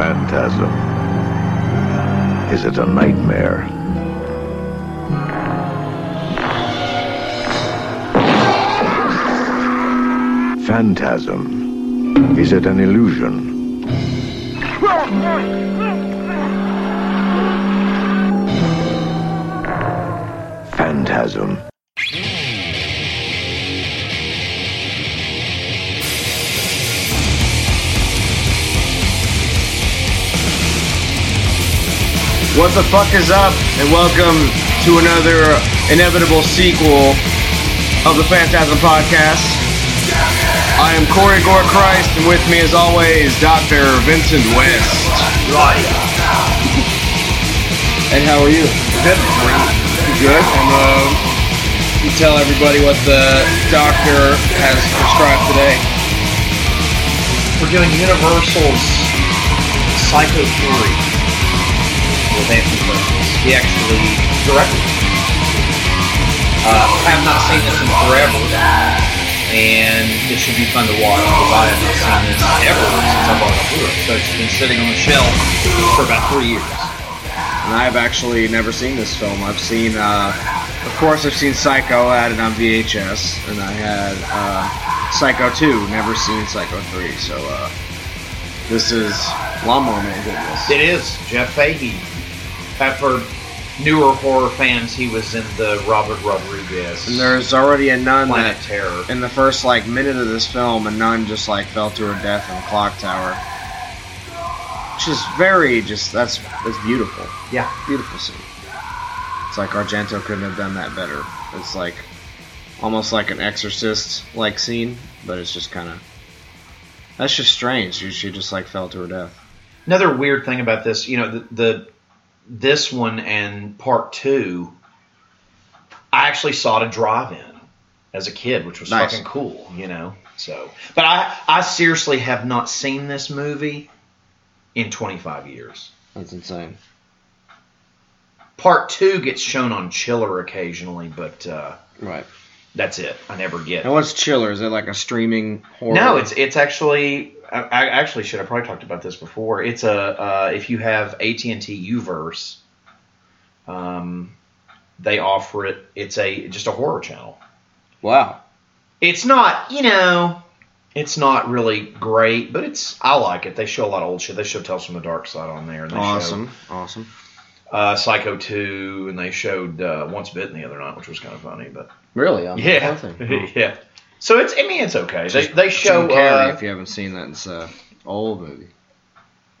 phantasm? Is it a nightmare? Phantasm. Is it an illusion? Phantasm. What the fuck is up? And welcome to another inevitable sequel of the Phantasm Podcast. I am Corey Gore Christ, and with me, as always, Dr. Vincent West. Right. And how are you? Good. Good. And uh, you tell everybody what the doctor has prescribed today. We're doing Universal's Psycho Three with Anthony Perkins. He actually directed it. Uh, I have not seen this in forever, and it should be fun to watch because I have not seen this ever since I bought it on Blu-ray. So it's been sitting on the shelf for about three years. And I've actually never seen this film. I've seen, uh, of course, I've seen Psycho. I had it on VHS, and I had uh, Psycho 2. Never seen Psycho 3. So uh, this is Lawnmower Man goodness. It is Jeff Fahey. Uh, for newer horror fans, he was in the Robert Rodriguez And there's already a nun Planet that, Terror. in the first like minute of this film, a nun just like fell to her death in a clock tower. Which is very just that's that's beautiful. Yeah. beautiful scene. It's like Argento couldn't have done that better. It's like almost like an exorcist like scene, but it's just kind of that's just strange. She, she just like fell to her death. Another weird thing about this, you know, the, the this one and part two, I actually saw it at drive-in as a kid, which was Nice. fucking cool, you know. So, but I I seriously have not seen this movie in 25 years. That's insane. Part two gets shown on Chiller occasionally, but uh, Right. that's it. I never get. And what's Chiller? Is it like a streaming horror? No, it's it's actually. I, I actually should have probably talked about this before. It's a uh, if you have AT and T U-verse, um, they offer it. It's a just a horror channel. wow. It's not you know, it's not really great, but it's I like it. They show a lot of old shit. They show Tales from the Darkside on there. And they Awesome. Awesome. Uh, Psycho two, and they showed uh, Once Bitten the other night, which was kind of funny. But Really? On yeah, the whole thing? Oh. yeah. So it's I mean it's okay. They they show Jim Carrey, uh, if you haven't seen that, it's a old movie.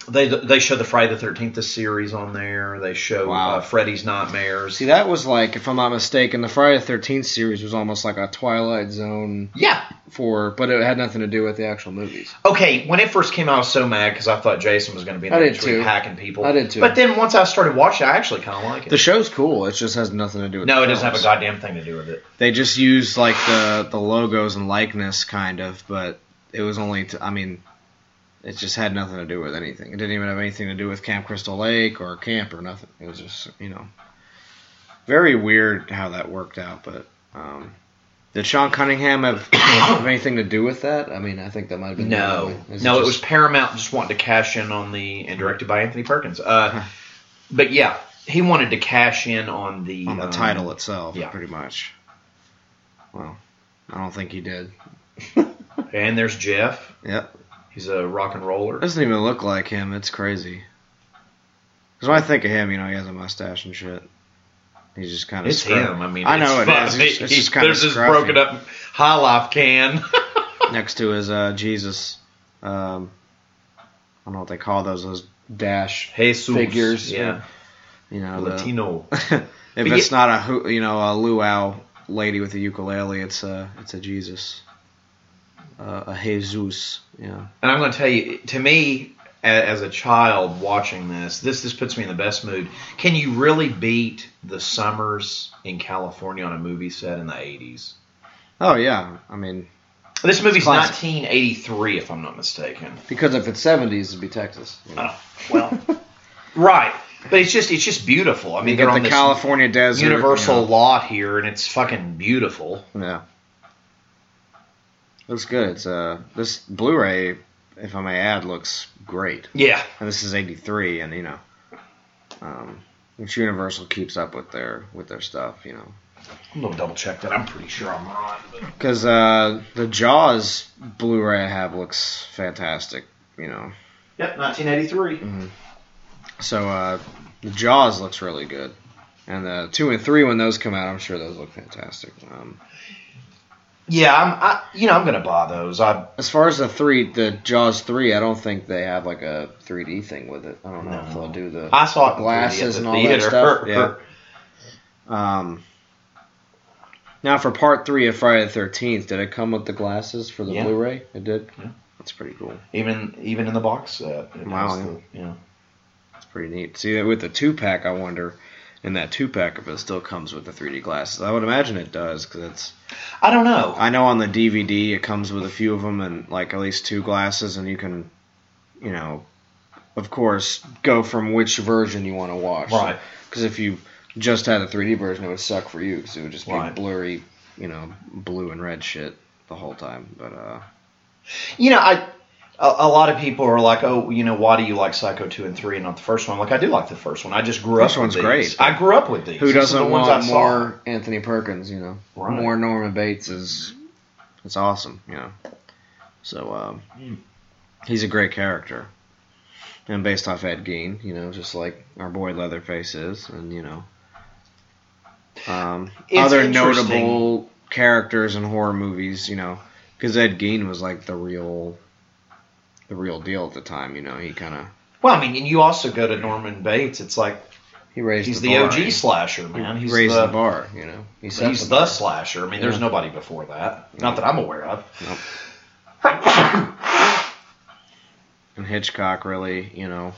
They they show the Friday the Thirteenth series on there. They show Wow. uh, Freddy's Nightmares. See, that was like, if I'm not mistaken, the Friday the Thirteenth series was almost like a Twilight Zone Yeah. for, but it had nothing to do with the actual movies. Okay. When it first came out, I was so mad because I thought Jason was going to be in there did next week too. hacking people. I did too. But then once I started watching, I actually kind of like it. The show's cool. It just has nothing to do with. no, the it doesn't have a goddamn thing to do with it. They just use like the the logos and likeness, kind of, but it was only. To, I mean, it just had nothing to do with anything. It didn't even have anything to do with Camp Crystal Lake or camp or nothing. It was just you know, very weird how that worked out. But um, did Sean Cunningham have, have anything to do with that? I mean, I think that might have been No, no, it just- was Paramount just wanting to cash in on the and directed by Anthony Perkins. Uh, but yeah, he wanted to cash in on the on the um, title itself, yeah. pretty much. Well, I don't think he did. And there's Jeff. Yep. He's a rock and roller. Doesn't even look like him. It's crazy. Because when I think of him, you know, he has a mustache and shit. He's just kind of. It's him. I mean, I know it's it is. It's, it's He- just kind of there's this broken up high life can. next to his uh, Jesus. Um, I don't know what they call those. Those dash Jesus, figures. yeah, You know, the- Latino. if But it's yeah- not a you know a luau lady with a ukulele, it's a it's a Jesus. Uh, a Jesus. Yeah. And I'm going to tell you, to me, as a child watching this, this this puts me in the best mood. Can you really beat the summers in California on a movie set in the 80s? Oh yeah. I mean, This movie's Classic. 1983, if I'm not mistaken. because if it's seventies, it'd be Texas. you know. Oh, well, right. But it's just it's just beautiful. I mean, You they're on the this California desert. Universal you know. lot here, and it's fucking beautiful. Yeah. Looks good. It's uh this Blu-ray if I may add, looks great. Yeah. And this is '83, and you know, um, which Universal keeps up with their with their stuff, you know. I'm gonna double check that. I'm pretty sure I'm on. But... Because uh, the Jaws Blu-ray I have looks fantastic, you know. Yep, 1983. Hmm. So uh, the Jaws looks really good, and the two and three when those come out, I'm sure those look fantastic. Um, Yeah, I'm. I, you know, I'm gonna buy those. I as far as the three, the Jaws three, I don't think they have like a 3D thing with it. I don't know if they'll do the I saw 3D glasses at and the all that theater. stuff. Yeah. Um, now for part three of Friday the Thirteenth, did it come with the glasses for the Yeah. Blu-ray? It did. Yeah. That's pretty cool. Even even in the box set. it Wow, the- yeah. It's pretty neat. See, with the two pack, I wonder in that two pack if it still comes with the 3D glasses. I would imagine it does because it's. I don't know. I know on the DVD it comes with a few of them and like at least two glasses, and you can, you know, of course, go from which version you want to watch. Right. Because if you just had a 3D version, it would suck for you because it would just be Right. blurry, you know, blue and red shit the whole time. But uh, You know, I a, a lot of people are like, oh, you know, why do you like Psycho two and three and not the first one? Like, I do like the first one. I just grew First up. one's with great. I grew up with these. who doesn't the ones want I saw. more Anthony Perkins? You know, Right. more Norman Bates is it's awesome. You know, so um, Hmm. he's a great character, and based off Ed Gein, you know, just like our boy Leatherface is, and you know, um, other notable characters in horror movies. You know, because Ed Gein was like the real. The real deal at the time, you know. He kind of Well, I mean, and you also go to Norman Bates. It's like he raised he's the, the. OG slasher, man. He He's raised the, the bar, you know. He He's the the slasher. I mean, there's Yeah. nobody before that. Not that I'm aware of. Nope. and Hitchcock really, you know,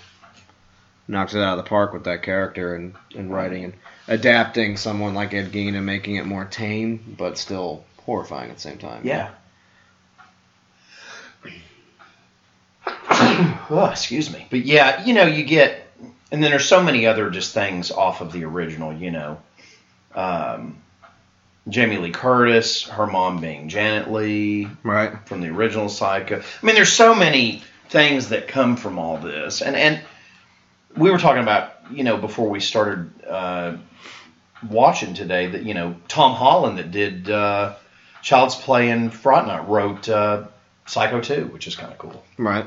knocks it out of the park with that character and, and writing and adapting someone like Ed Gein and making it more tame but still horrifying at the same time. Yeah. Oh, excuse me. But yeah, you know, you get, and then there's so many other just things off of the original, you know. Um, Jamie Lee Curtis, her mom being Janet Leigh Right. from the original Psycho. I mean, there's so many things that come from all this. And, and we were talking about, you know, before we started uh, watching today that, you know, Tom Holland that did uh, Child's Play and Fright Night wrote uh, Psycho 2, which is kind of cool. Right.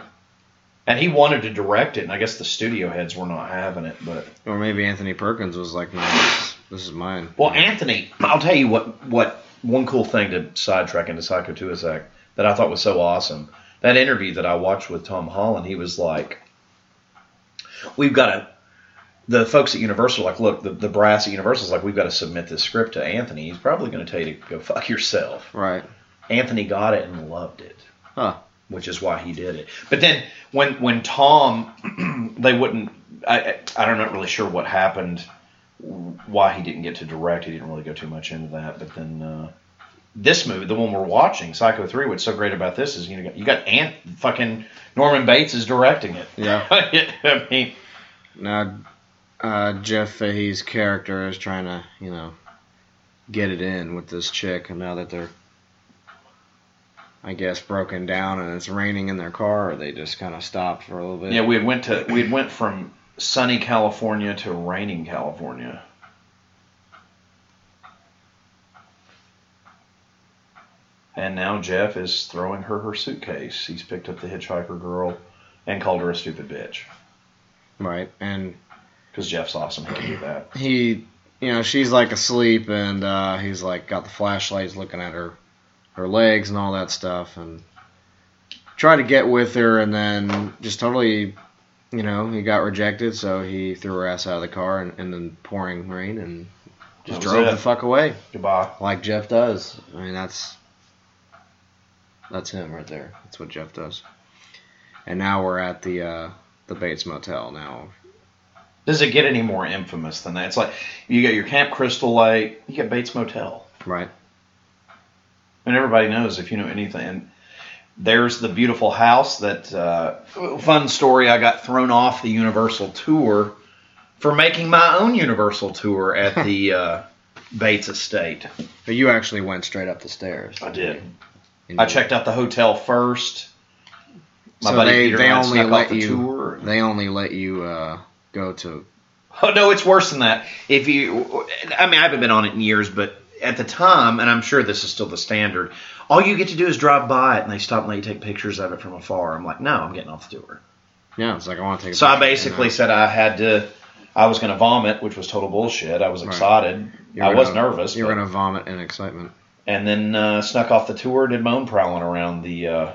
And he wanted to direct it, and I guess the studio heads were not having it. But Or maybe Anthony Perkins was like, no, this, this is mine. well, Anthony, I'll tell you what. What one cool thing to sidetrack into Psycho 2 is that that I thought was so awesome. That interview that I watched with Tom Holland, he was like, "We've got to." The folks at Universal are like, look, the, the brass at Universal's like, we've got to submit this script to Anthony. He's probably going to tell you to go fuck yourself. Right. Anthony got it and loved it. Huh. Which is why he did it. But then when when Tom, they wouldn't. I I- I'm not really sure what happened, why he didn't get to direct. He didn't really go too much into that. But then uh, this movie, the one we're watching, Psycho Three. What's so great about this is you know you got Ant fucking Norman Bates is directing it. Yeah. I mean, Now, uh, Jeff Fahey's character is trying to, you know, get it in with this chick, and now that they're, I guess, broken down and it's raining in their car, or they just kind of stopped for a little bit. yeah, we had went to we had went from sunny California to raining California. And now Jeff is throwing her her suitcase. He's picked up the hitchhiker girl and called her a stupid bitch Right, and because Jeff's awesome. He can do that. he, you know, she's like asleep, and uh, he's like got the flashlights looking at her, her legs and all that stuff, and tried to get with her, and then just totally, you know, he got rejected, so he threw her ass out of the car and, in the pouring rain and just drove it. the fuck away, Goodbye. like Jeff does. I mean, that's that's him right there. That's what Jeff does. And now we're at the uh, the Bates Motel now. Does it get any more infamous than that? It's like you got your Camp Crystal Lake, you got Bates Motel. Right. And everybody knows if you know anything. And there's the beautiful house that, uh, fun story, I got thrown off the Universal tour for making my own Universal tour at the uh, Bates Estate. But you actually went straight up the stairs. I did. And I checked out the hotel first. my so buddy they Peter they only let the you tour. they only let you uh, go to Oh no, it's worse than that. If you, I mean, I haven't been on it in years, but at the time, and I'm sure this is still the standard. All you get to do is drive by it, and they stop and let you take pictures of it from afar. I'm like, no, I'm getting off the tour. yeah. It's like I want to take. A So I basically said I had to. I was going to vomit, which was total bullshit. I was Right. excited. I was nervous. You were but- gonna vomit in excitement. and then uh, snuck off the tour, did my own prowling around the uh,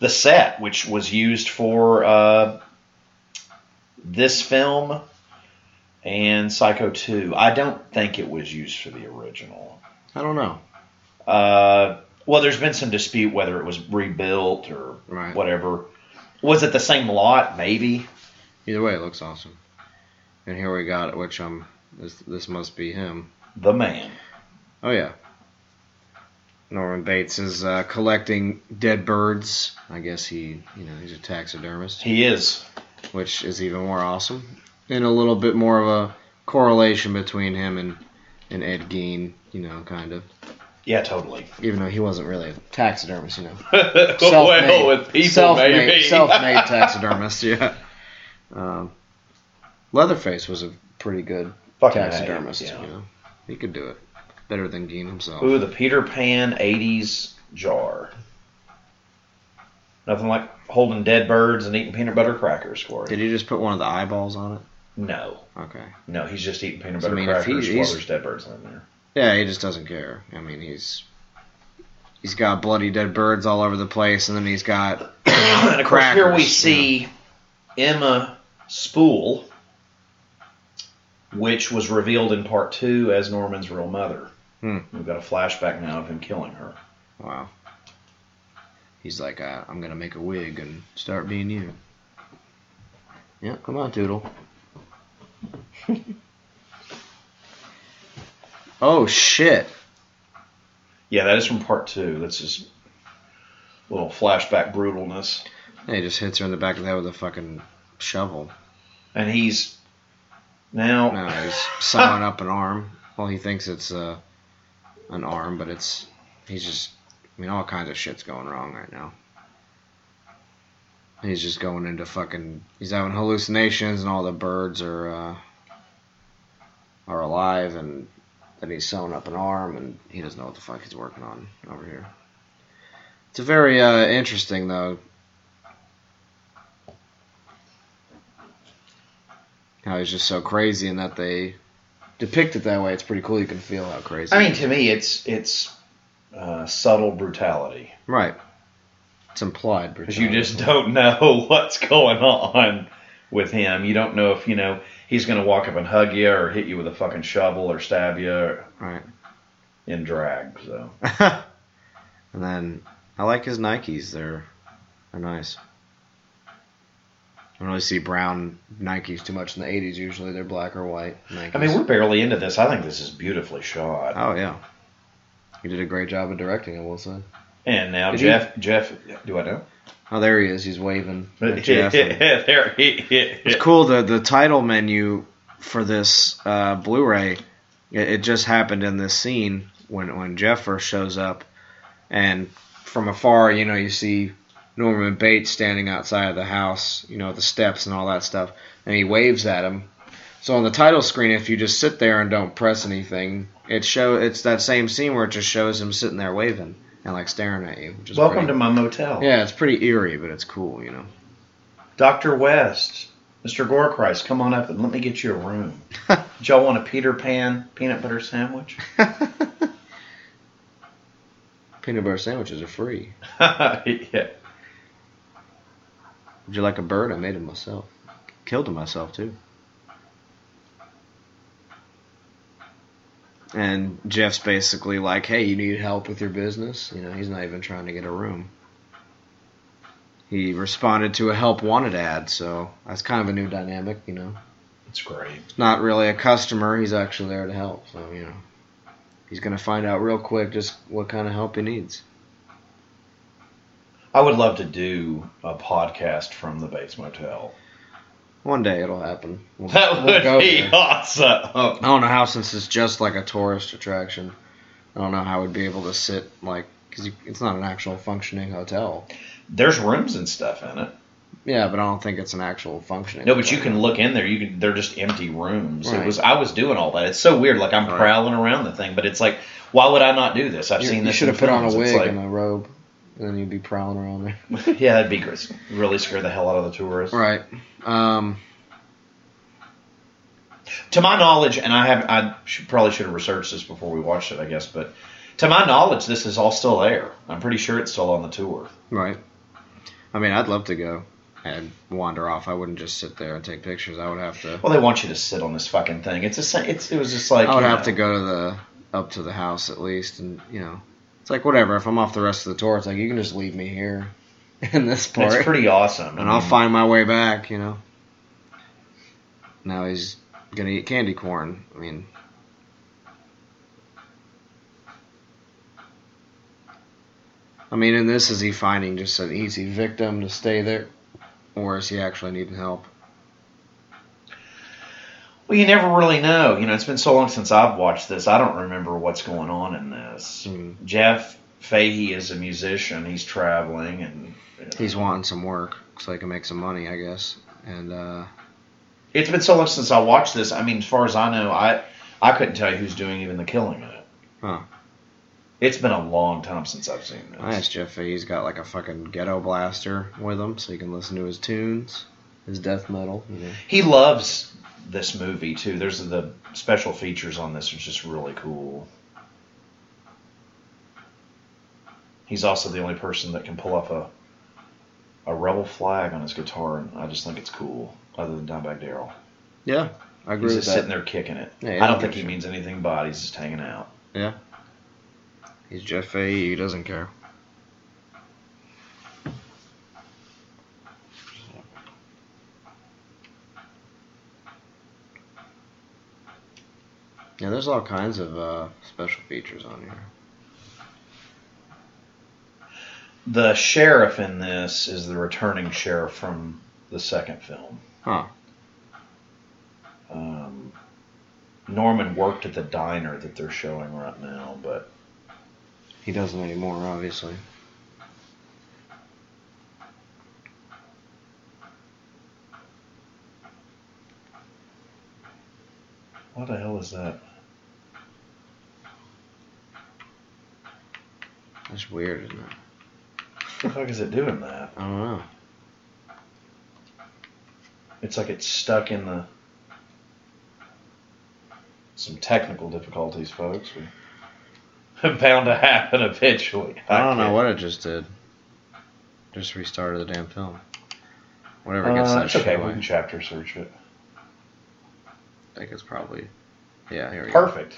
the set, which was used for uh, this film and Psycho 2. I don't think it was used for the original. I don't know. Uh, well, there's been some dispute whether it was rebuilt or Right. whatever. Was it the same lot? Maybe. Either way, it looks awesome. And here we got it, which um, this this must be him. The man. Oh yeah. Norman Bates is uh, collecting dead birds. I guess he, you know, he's a taxidermist, He is. which is even more awesome. And a little bit more of a correlation between him and, and Ed Gein, you know, kind of. Yeah, totally. Even though he wasn't really a taxidermist, you know. well, with people, self-made, maybe. self-made taxidermist, yeah. Um, Leatherface was a pretty good Fucking taxidermist, yeah. you know. He could do it better than Gein himself. Ooh, the Peter Pan 80s jar. Nothing like holding dead birds and eating peanut butter crackers for it. Did he just put one of the eyeballs on it? No. Okay. No, he's just eating peanut So, I butter mean, if he- while there's dead birds in there. Yeah, he just doesn't care. I mean, he's he's got bloody dead birds all over the place, and then he's got and of course, here we Crackers, see Emma Spool, which was revealed in part two as Norman's real mother. Hmm. We've got a flashback now of him killing her. wow. He's like, uh, I'm gonna make a wig and start being you. Yeah, come on, Toodle. oh shit! Yeah, that is from part two. That's his little flashback brutalness. Yeah, he just hits her in the back of the head with a fucking shovel. And he's now No, he's sawing up an arm. Well, he thinks it's uh, an arm, but it's he's just. I mean, all kinds of shit's going wrong right now. He's just going into fucking. He's having hallucinations, and all the birds are uh, are alive, and then he's sewing up an arm, and he doesn't know what the fuck he's working on over here. It's a very uh, interesting though. How he's just so crazy, and that they depict it that way. It's pretty cool. You can feel how crazy. I mean, to me, it's it's uh, subtle brutality right? It's implied because you just don't know what's going on with him. You don't know if you know he's going to walk up and hug you or hit you with a fucking shovel or stab you right. in drag. So and then I like his Nikes. They're they're nice. I don't really see brown Nikes too much in the '80s. Usually they're black or white Nikes. I mean, we're barely into this. I think this is beautifully shot. oh yeah, he did a great job of directing. I will say. And now Did Jeff, Jeff, do I know? Oh, there he is. He's waving. at Jeff there he It's cool. The the title menu for this uh, Blu-ray, it, it just happened in this scene when when Jeff first shows up, and from afar, you know, you see Norman Bates standing outside of the house, you know, the steps and all that stuff, and he waves at him. So on the title screen, if you just sit there and don't press anything, it show it's that same scene where it just shows him sitting there waving and like staring at you. Which is Welcome pretty, to my motel. yeah, it's pretty eerie, but it's cool, you know. Dr. West, Mr. Gorechrist, come on up and let me get you a room. Did y'all want a Peter Pan peanut butter sandwich? Peanut butter sandwiches are free. yeah. Would you like a bird? I made it myself. Killed it myself too. And Jeff's basically like, "Hey, you need help with your business?" You know, he's not even trying to get a room. He responded to a help wanted ad, so that's kind of a new dynamic. You know, It's great. it's not really a customer; he's actually there to help. So you know, he's gonna find out real quick just what kind of help he needs. I would love to do a podcast from the Bates Motel. One day it'll happen. We'll, That we'll would go be there. awesome. I don't know how since it's just like a tourist attraction. I don't know how we'd be able to sit like because it's not an actual functioning hotel. There's rooms and stuff in it. Yeah, but I don't think it's an actual functioning. No, but you can look in there. You can. They're just empty rooms. It was. I was doing all that. It's so weird. Like I'm Right. prowling around the thing, but it's like, why would I not do this? I've You- seen this. You should have put on a wig like- and a robe, and then you'd be prowling around there. yeah, that'd be great. Really scare the hell out of the tourists. Right. Um. To my knowledge, and I have, I should probably should have researched this before we watched it, I guess, but to my knowledge, this is all still there. I'm pretty sure it's still on the tour. Right. I mean, I'd love to go and wander off. I wouldn't just sit there and take pictures. I would have to. Well, they want you to sit on this fucking thing. It's a, it's, it was just like I would have know, to go to the up to the house at least, and you know, it's like whatever. If I'm off the rest of the tour, it's like you can just leave me here in this part, It's pretty awesome. and I I'll find my way back. You know. Now he's gonna eat candy corn. I mean. I mean, in this, is he finding just an easy victim to stay there, or is he actually needing help? Well, you never really know. You know, it's been so long since I've watched this. I don't remember what's going on in this. Hmm. Jeff Fahey is a musician. He's traveling, and you know, He's wanting some work so he can make some money, I guess. And uh, it's been so long since I watched this. I mean, as far as I know, I I couldn't tell you who's doing even the killing in it. Huh. It's been a long time since I've seen this. I asked Jeff if he's got like a fucking ghetto blaster with him so he can listen to his tunes, his death metal. You know. He loves this movie too. There's the special features on this are just really cool. He's also the only person that can pull up a a rebel flag on his guitar, and I just think it's cool. Other than Dimebag Darrell, Yeah, I agree he's just sitting there kicking it. Yeah, I don't yeah, think he means anything by. He's just hanging out. Yeah. He's Jeff Fahey. He doesn't care. Yeah, there's all kinds of uh, special features on here. The sheriff in this is the returning sheriff from the second film. Huh. Um, Norman worked at the diner that they're showing right now, but He doesn't anymore, obviously. what the hell is that? That's weird, isn't it? What the fuck is it doing that? I don't know. It's like it's stuck in the. Some technical difficulties, folks. We bound to happen eventually. I don't know what it just did. Just restarted the damn film. Whatever gets Uh, that shit okay. away. We can chapter search it. I think it's probably. Yeah, here we go. Perfect.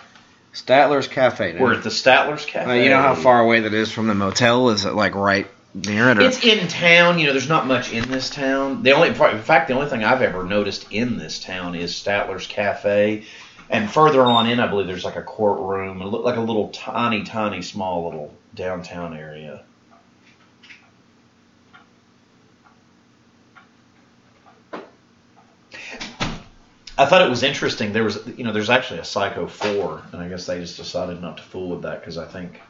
Statler's Cafe. We're at the Statler's Cafe. Uh, you know how far away that is from the motel? Is it like right near it? Or? It's in town. You know, there's not much in this town. The only, in fact, the only thing I've ever noticed in this town is Statler's Cafe, and further on in, I believe there's like a courtroom, like a little tiny, tiny, small little downtown area. I thought it was interesting. There was, you know, there's actually a Psycho Four, and I guess they just decided not to fool with that because I think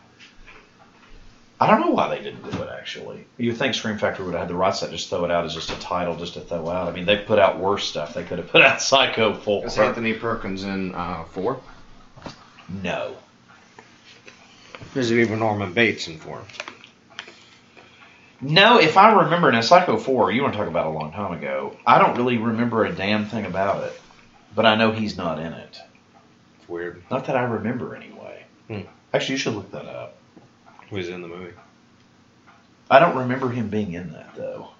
I don't know why they didn't do it. Actually, you think Scream Factory would have had the rights to just throw it out as just a title, just to throw out. I mean, they put out worse stuff. They could have put out Psycho Four. Is Anthony Perkins in uh, four? No, Is it even Norman Bates in four? no. If I remember, now Psycho Four, you want to talk about a long time ago. I don't really remember a damn thing about it, but I know he's not in it. It's weird. Not that I remember anyway. Hmm. Actually, you should look that up. Who's in the movie? I don't remember him being in that though.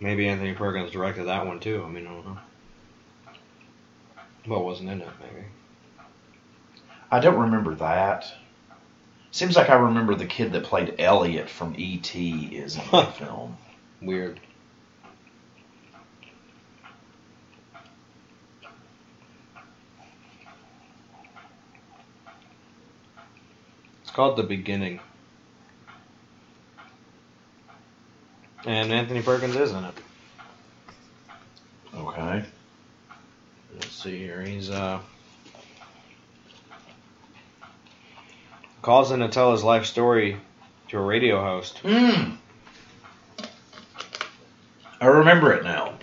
Maybe Anthony Perkins directed that one too. I mean, I don't know. Well, wasn't in it, maybe. I don't remember that. Seems like I remember the kid that played Elliot from E.T. is in the film. Weird. It's called The Beginning. And Anthony Perkins is in it. Okay. Let's see here. He's uh calls in to tell his life story to a radio host. Mm. I remember it now.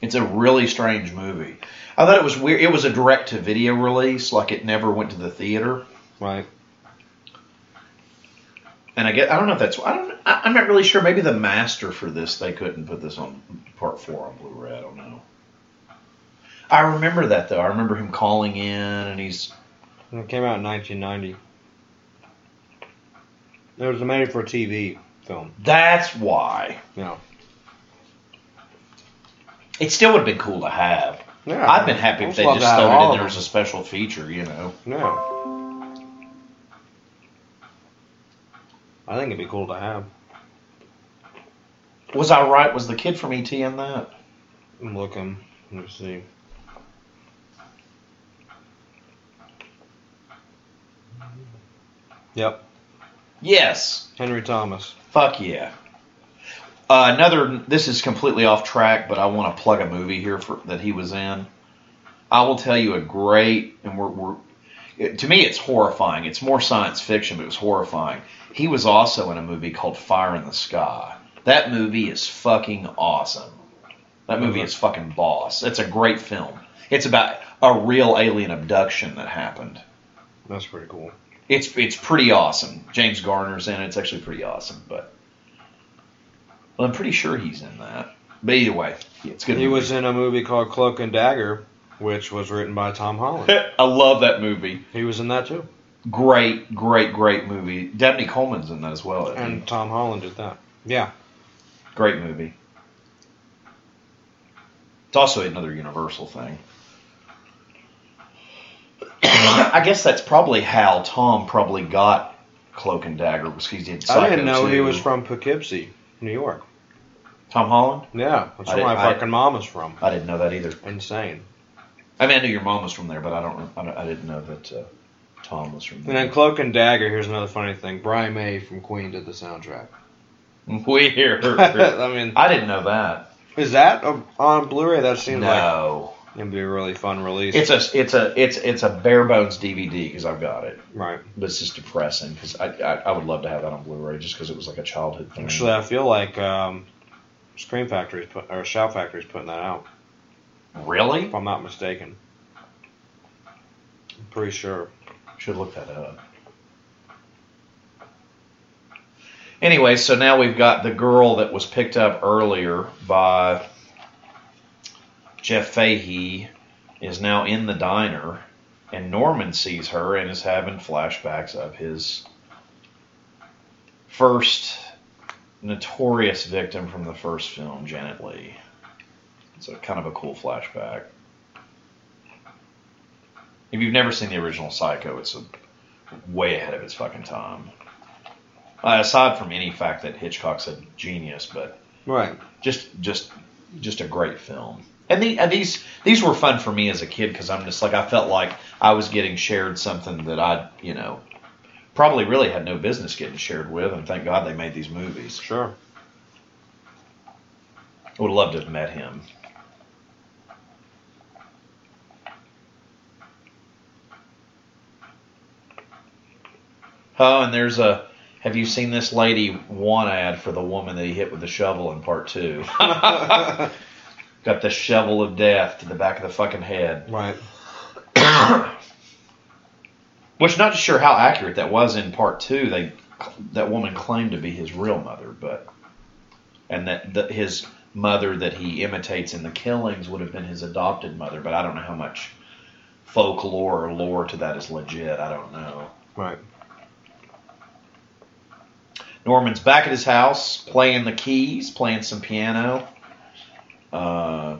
It's a really strange movie. I thought it was weird. It was a direct to video release, like it never went to the theater. Right. And I get, I don't know if that's, I don't, I- I'm not really sure. Maybe the master for this, they couldn't put this on part four on Blu-ray. I don't know. I remember that though. I remember him calling in, and he's It came out in 1990. It was a made for TV film. that's why. Yeah. It still would have been cool to have. Yeah. I've been happy if they just thrown it in there as a special feature, you know. Yeah. I think it'd be cool to have. Was I right? Was the kid from ET in that? I'm looking. Let me see. Yep. Yes. Henry Thomas. Fuck yeah. Uh, another. This is completely off track, but I want to plug a movie here for that he was in. I will tell you a great, and we're, we're it- to me it's horrifying. It's more science fiction, but it was horrifying. He was also in a movie called Fire in the Sky. That movie is fucking awesome. That movie is fucking boss. It's a great film. It's about a real alien abduction that happened. That's pretty cool. It's it's pretty awesome. James Garner's in it. It's actually pretty awesome, but well, I'm pretty sure he's in that. But either way, yeah, it's good. He movie. was in a movie called Cloak and Dagger, which was written by Tom Holland. I love that movie. he was in that too. Great, great, great movie. Dabney Coleman's in that as well. isn't he? And Tom Holland did that. Yeah. Great movie. It's also another Universal thing. I guess that's probably how Tom probably got Cloak and Dagger was he did. Psycho I didn't know he was from Poughkeepsie, New York. Tom Holland. Yeah, that's I where my I- fucking mom is from. I didn't know that either. Insane. I mean, I knew your mom was from there, but I don't. I, don't- I didn't know that uh, Tom was from there. And then Cloak and Dagger, here's another funny thing. Brian May from Queen did the soundtrack. Weird. I mean, I didn't know that. is that a- on Blu-ray? That seems like No, it'd be a really fun release. it's a it's a it's it's a bare bones DVD because I've got it, right. but it's just depressing because I, I I would love to have that on Blu-ray just because it was like a childhood thing. Actually, I feel like um, Scream Factory's put or Shout Factory's putting that out. really If I'm not mistaken. I'm pretty sure. should look that up. Anyway, so now we've got the girl that was picked up earlier by Jeff Fahey is now in the diner, and Norman sees her and is having flashbacks of his first notorious victim from the first film, Janet Leigh. It's a kind of a cool flashback. If you've never seen the original Psycho, it's a, way ahead of its fucking time. Uh, aside from any fact that Hitchcock's a genius, but Right. just just just a great film. And, the, and these these were fun for me as a kid because I'm just like I felt like I was getting shared something that I you know probably really had no business getting shared with, and thank God they made these movies. Sure. I would have loved to have met him. Oh, and there's a. Have you seen this lady one ad for the woman that he hit with the shovel in part two? Got the shovel of death to the back of the fucking head. Right. Which not sure how accurate that was in part two. They that woman claimed to be his real mother, but and that the, his mother that he imitates in the killings would have been his adopted mother. But I don't know how much folklore or lore to that is legit. I don't know. Right. Norman's back at his house playing the keys, playing some piano. Uh,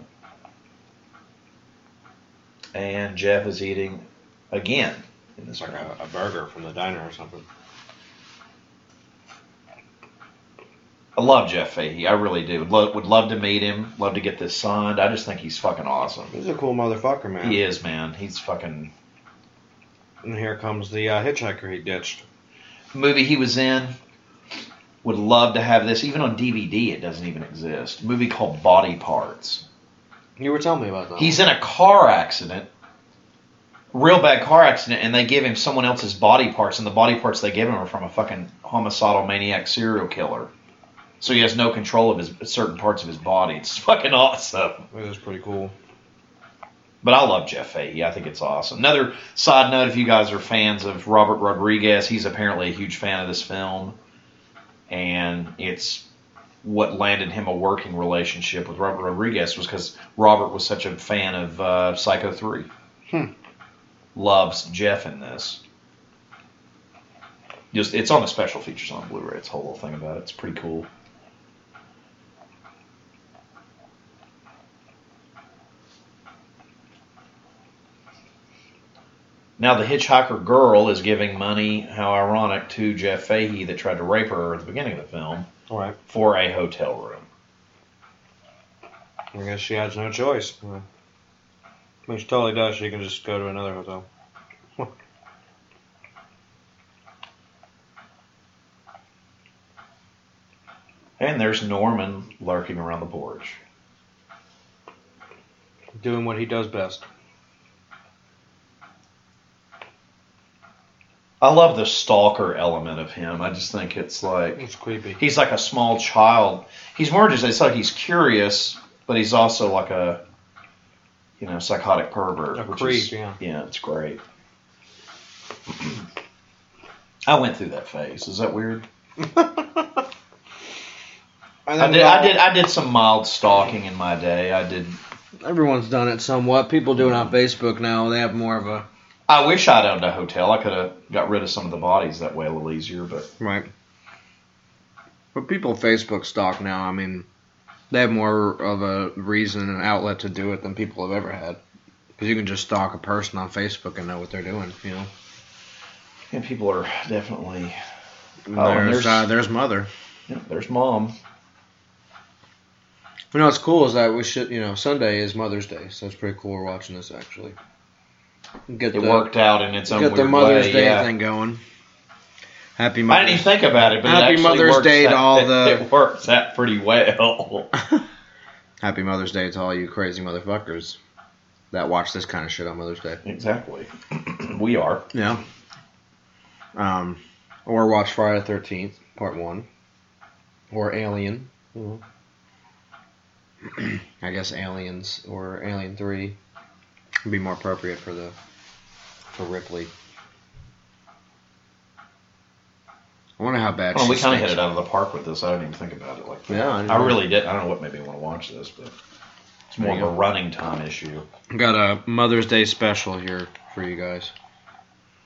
and Jeff is eating again in this It's like a, a burger from the diner or something. I love Jeff Fahey. I really do. Would love, would love to meet him. Love to get this signed. I just think he's fucking awesome. He's a cool motherfucker, man. He is, man. He's fucking. And here comes the uh, hitchhiker he ditched. Movie he was in. Would love to have this. Even on DVD, it doesn't even exist. movie called Body Parts. You were telling me about that. He's in a car accident, real bad car accident, and they give him someone else's body parts, and the body parts they give him are from a fucking homicidal maniac serial killer. So he has no control of his certain parts of his body. It's fucking awesome. It was pretty cool. But I love Jeff Fahey. I think it's awesome. Another side note: if you guys are fans of Robert Rodriguez, he's apparently a huge fan of this film, and it's what landed him a working relationship with Robert Rodriguez was because Robert was such a fan of uh, Psycho Three. Hmm. Loves Jeff in this. Just it's on the special features on Blu-ray. It's a whole little thing about it. It's pretty cool. Now the hitchhiker girl is giving money, how ironic, to Jeff Fahey that tried to rape her at the beginning of the film right. for a hotel room. I guess she has no choice. Uh, I mean, she totally does. She can just go to another hotel. And there's Norman lurking around the porch. Doing what he does best. I love the stalker element of him. I just think it's like It's creepy. he's like a small child. He's more just it's like he's curious, but he's also like a you know psychotic pervert. A which creep, is, yeah. Yeah, it's great. I went through that phase. Is that weird? I did. I did. I did some mild stalking in my day. I did. Everyone's done it somewhat. People do it on Facebook now. They have more of a I wish I'd owned a hotel. I could have got rid of some of the bodies that way a little easier. But right. But people Facebook stalk now. I mean, they have more of a reason and outlet to do it than people have ever had. Because you can just stalk a person on Facebook and know what they're doing. You know. and people are definitely. And Oh, there's there's- uh, there's mother. Yeah, there's mom. You know what's cool is that we should. You know, Sunday is Mother's Day, so it's pretty cool. We're watching this actually. Get It the, worked out in its own Get weird the Mother's way. Day yeah. thing going. Happy Mother's. I Mother's didn't even think about it, but Happy it actually Mother's Day to all the- It works out pretty well. Happy Mother's Day to all you crazy motherfuckers that watch this kind of shit on Mother's Day. exactly. we are. Yeah. Um, or watch Friday the Thirteenth Part One, or Alien. Know. I guess Aliens or Alien Three would be more appropriate for the for Ripley. I wonder how bad. Well, she we kind of hit it out of the park with this. I didn't even think about it like that. Yeah, I I, really did. I don't know what made me want to watch this, but it's more of a running time issue. Got a Mother's Day special here for you guys.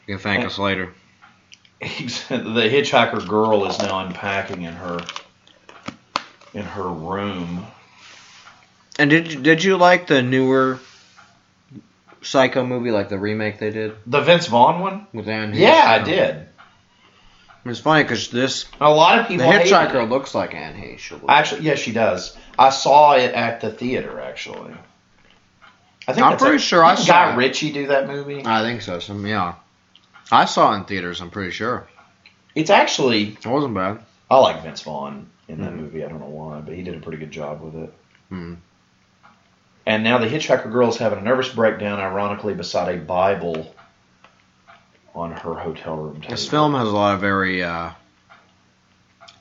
You can thank Hey. us later. The hitchhiker girl is now unpacking in her in her room. And did you, did you like the newer Psycho movie, like the remake they did The Vince Vaughn one? with Anne? Heche? Yeah, I did. It's funny because this A lot of the people. hated hitchhiker it. looks like Anne Heche. a little. Actually, yes, she does. I saw it at the theater. Actually, I think I'm that's pretty sure I didn't saw Guy it. Ritchie do that movie. I think so. Some yeah. I saw it in theaters. I'm pretty sure It's actually it wasn't bad. I like Vince Vaughn in that Mhm. movie. I don't know why, but he did a pretty good job with it. Hmm. And now the hitchhiker girl is having a nervous breakdown, ironically, beside a Bible on her hotel room table. This film has a lot of very uh,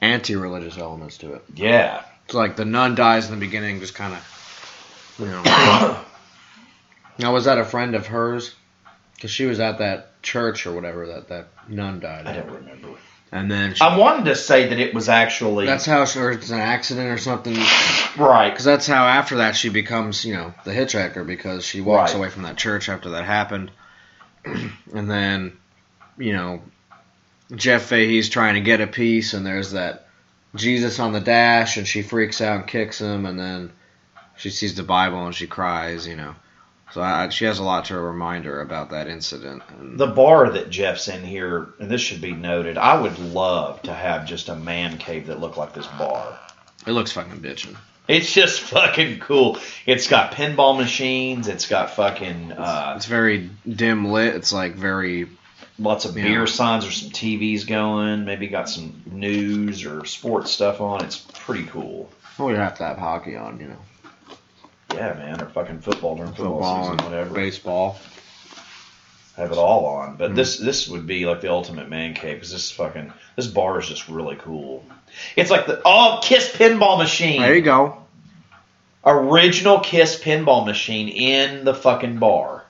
anti-religious elements to it. Yeah. It's like the nun dies in the beginning, just kind of, you know. now was that a friend of hers? Because she was at that church or whatever that that nun died. I at. don't remember. And then she, I wanted to say that it was actually that's how she, or it's an accident or something. right. Because that's how after that she becomes, you know, the hitchhiker because she walks Right. away from that church after that happened, and then, you know, Jeff Fahey's trying to get a piece, and there's that Jesus on the dash, and she freaks out and kicks him, and then she sees the Bible and she cries, you know. So I, she has a lot to remind her about that incident. And The bar that Jeff's in here, and this should be noted, I would love to have just a man cave that looked like this bar. it looks fucking bitchin'. It's just fucking cool. It's got pinball machines. It's got fucking uh, It's very dim lit. It's like very lots of beer signs or some TVs going. Maybe got some news or sports stuff on. It's pretty cool. well, you have to have hockey on, you know. Yeah, man, or fucking football during football, Football season, whatever. baseball. Have it all on. But Mhm. this this would be like the ultimate man cave because this fucking this bar is just really cool. It's like the oh Kiss pinball machine. There you go. Original Kiss pinball machine in the fucking bar.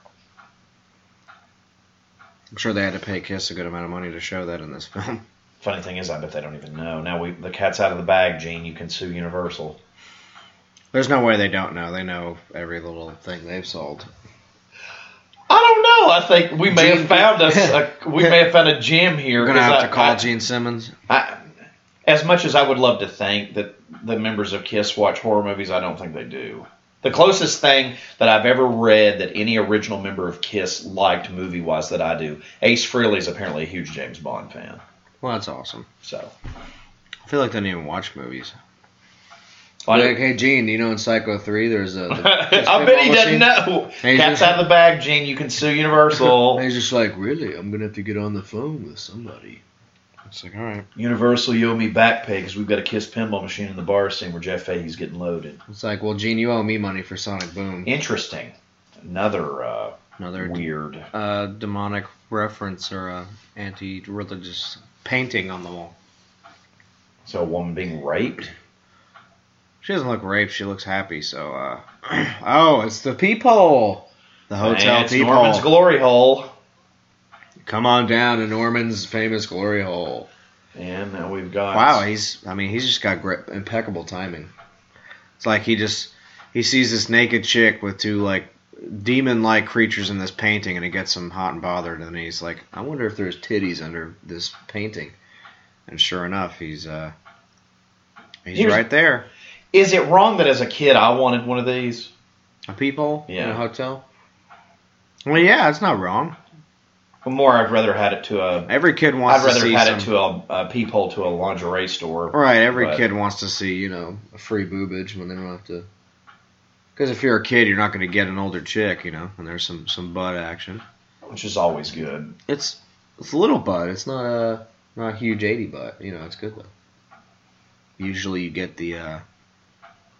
I'm sure they had to pay Kiss a good amount of money to show that in this film. Funny thing is, I bet they don't even know. Now we the cat's out of the bag, Gene. You can sue Universal. There's no way they don't know. They know every little thing they've sold. I don't know. I think we may Gene- have found us. A, we may have found a gem here. We're gonna have I- to call I- Gene Simmons. I, as much as I would love to think that the members of Kiss watch horror movies, I don't think they do. The closest thing that I've ever read that any original member of Kiss liked movie wise that I do, Ace Frehley is apparently a huge James Bond fan. Well, that's awesome. So I feel like they don't even watch movies. I, like, hey Gene, you know in Psycho Three there's a. the- I bet he doesn't machine? know. Cat's just- out of the bag, Gene. You can sue Universal. And he's just like, really? I'm gonna have to get on the phone with somebody. It's like, all right. Universal, you owe me back pay because we've got a Kiss pinball machine in the bar scene where Jeff Fahey's getting loaded. It's like, well, Gene, you owe me money for Sonic Boom. Interesting. Another uh, Another weird. uh, demonic reference or uh, anti-religious painting on the wall. So a woman being raped. She doesn't look raped. She looks happy. So, uh, oh, it's the peephole. The hotel it's peephole. Norman's glory hole. Come on down to Norman's famous glory hole. And now we've got. Wow, he's. I mean, he's just got great, impeccable timing. It's like he just he sees this naked chick with two like demon-like creatures in this painting, and he gets him hot and bothered, and he's like, I wonder if there's titties under this painting. And sure enough, he's uh he's Here's- right there. Is it wrong that as a kid I wanted one of these? A peephole in a hotel. Well, yeah, it's not wrong. But more, I'd rather had it to a. Every kid wants to I'd rather had some. it to a, a peephole to a lingerie store. Right, every But- kid wants to see, you know, a free boobage when they don't have to. Because if you're a kid, you're not going to get an older chick, you know, and there's some some butt action. which is always good. It's it's a little butt. It's not a not a huge eighty butt. You know, it's good though. Usually, you get the uh,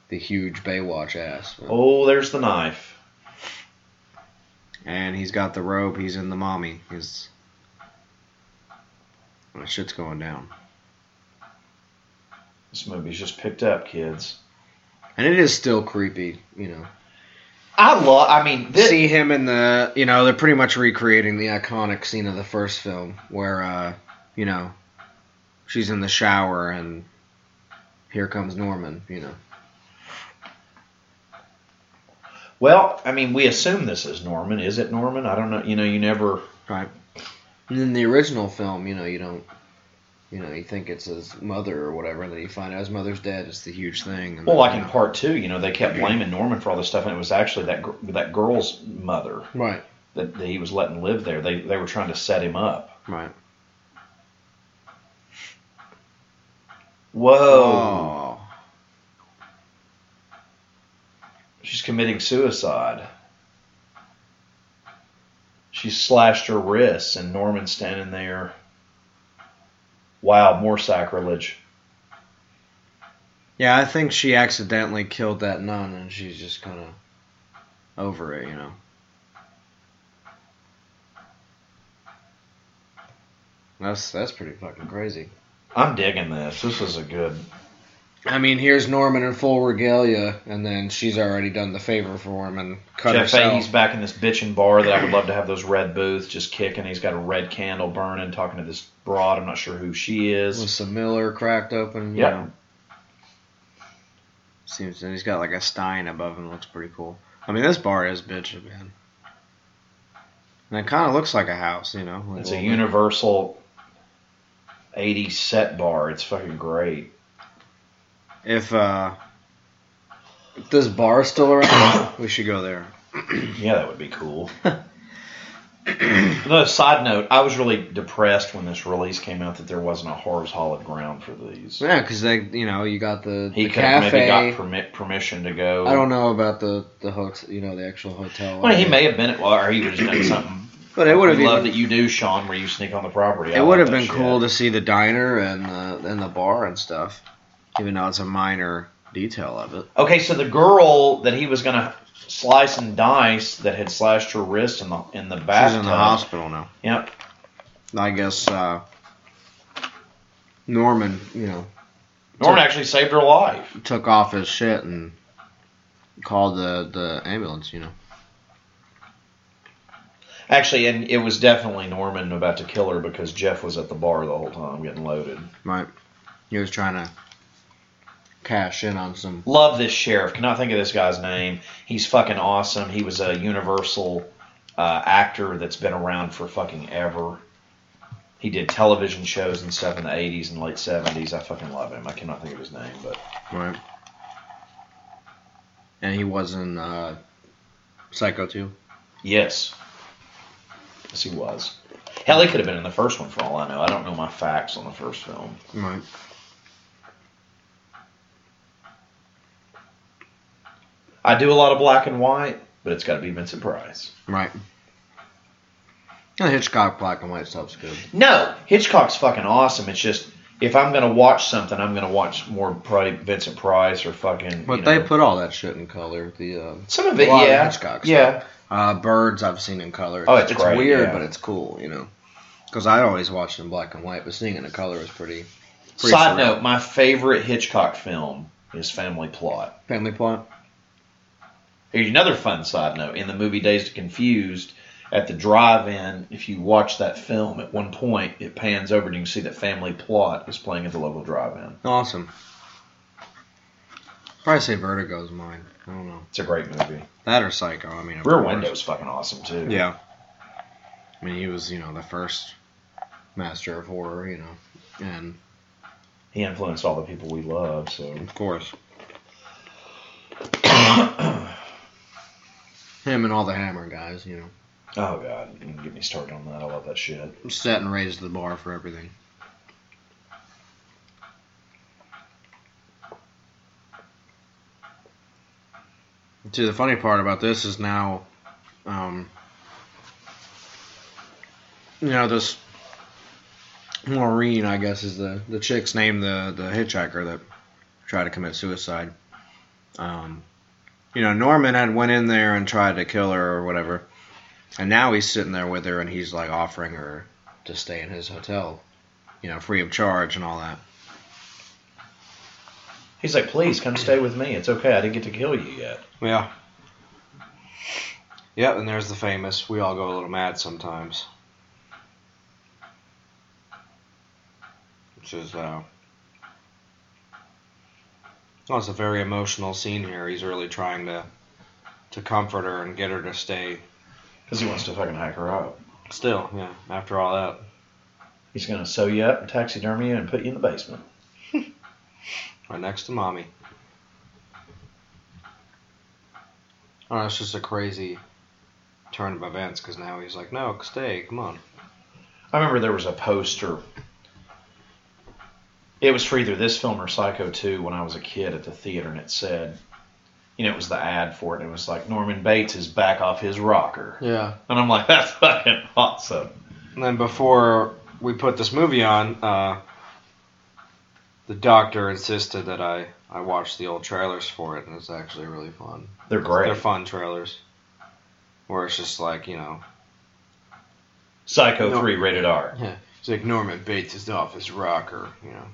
the huge Baywatch ass, Oh, there's the knife. and he's got the rope. He's in the mommy. His that shit's going down, This movie's just picked up, kids. and it is still creepy. You know, I love. I mean, this, see him in the you know they're pretty much recreating the iconic scene of the first film where uh you know she's in the shower and here comes Norman you know well, I mean, we assume this is Norman. Is it Norman? I don't know. You know, you never. right and in the original film you know you don't you know you think it's his mother or whatever and then you find out his mother's dead it's the huge thing and Well, like in part two, you know, they kept blaming Norman for all this stuff, and it was actually that that girl's mother right that, that he was letting live there. They they were trying to set him up. right Whoa! oh She's committing suicide. She slashed her wrists, and Norman's standing there. Wow, more sacrilege. yeah I think she accidentally killed that nun and she's just kind of over it you know that's that's pretty fucking crazy I'm digging this. This is a good. I mean, here's Norman in full regalia, and then she's already done the favor for him and cut Jeff herself. Fahey's back in this bitchin' bar that I would love to have those red booths just kicking. He's got a red candle burning, talking to this broad. I'm not sure who she is. with some Miller cracked open. You know. Seems and he's got like a stein above him. Looks pretty cool. I mean, this bar is bitchin', man. And it kind of looks like a house, you know. like It's a little bit. universal 80s set bar. It's fucking great. If uh, if this bar is still around, we should go there. Yeah, that would be cool. Another side note, I was really depressed when this release came out that there wasn't a Horrors Hallowed Ground for these. Yeah, because they, you know, you got the, He the could have maybe got permit, permission to go. I don't know about the the hotel, you know, the actual hotel. Well, he may have been at, well, or he would have done something. But it would have loved that you do, Sean, where you sneak on the property. I It would have been shit. cool to see the diner and the and the bar and stuff, even though it's a minor detail of it. Okay, so the girl that he was gonna slice and dice that had slashed her wrist in the in the She's in the hospital now. Yep. I guess uh, Norman, you know, Norman actually saved her life. took off his shit and called the the ambulance. You know. Actually, and it was definitely Norman about to kill her because Jeff was at the bar the whole time getting loaded. Right. He was trying to cash in on some. Love this sheriff. Cannot think of this guy's name. He's fucking awesome. He was a Universal uh, actor that's been around for fucking ever. He did television shows and stuff in the 80s and late 70s. I fucking love him. I cannot think of his name, but Right. And he was in uh, Psycho 2. yes. Yes, he was. Hell, he could have been in the first one for all I know. I don't know my facts on the first film. Right. I do a lot of black and white, but it's got to be Vincent Price. Right. And Hitchcock black and white stuff's good. No, Hitchcock's fucking awesome. It's just if I'm gonna watch something, I'm gonna watch more probably Vincent Price or fucking. But you they know. put all that shit in color. The uh, some of it, lot of yeah, Hitchcock stuff. yeah. uh, birds I've seen in color. Oh, it's it's great, weird, yeah. but it's cool. You know, because I always watched in black and white, but seeing it in color is pretty. pretty Side surreal. note: my favorite Hitchcock film is Family Plot. Family plot. Here's another fun side note: in the movie Dazed and Confused, at the drive-in, if you watch that film, at one point it pans over and you can see that Family Plot is playing at the local drive-in. Awesome. Probably say Vertigo's mine. I don't know. It's a great movie. That or Psycho. I mean, Rear. Window's fucking awesome too. Yeah. I mean, he was, you know, the first master of horror, you know, and he influenced all the people we love. So of course, him and all the Hammer guys, you know, Oh god, get me started on that. I love that shit. set and raised the bar for everything. See, the funny part about this is now, um, you know, this Maureen, I guess, is the the chick's name, the the hitchhiker that tried to commit suicide. Um, you know, Norman had went in there and tried to kill her or whatever, and now he's sitting there with her and he's like offering her to stay in his hotel, you know, free of charge and all that. He's like, please come stay with me. It's okay. I didn't get to kill you yet. Yeah. Yep, and there's the famous. We all go a little mad sometimes. Which is, uh. Well, it's a very emotional scene here. He's really trying to to comfort her and get her to stay. Because he wants to fucking hack her up. Still, yeah. After all that, He's gonna sew you up and taxidermy you and put you in the basement. right next to mommy. Oh, it's just a crazy turn of events because now he's like, no, stay, come on. I remember there was a poster. It was for either this film or Psycho 2 when I was a kid at the theater, and it said, you know, it was the ad for it, and it was like, Norman Bates is back off his rocker. Yeah. And I'm like, that's fucking awesome. And then before we put this movie on, uh, the doctor insisted that I, I watch the old trailers for it, and it's actually really fun. They're great. They're fun trailers. Where it's just like, you know, Psycho No. 3 rated R. Yeah. it's like Norman Bates is off his rocker, you know.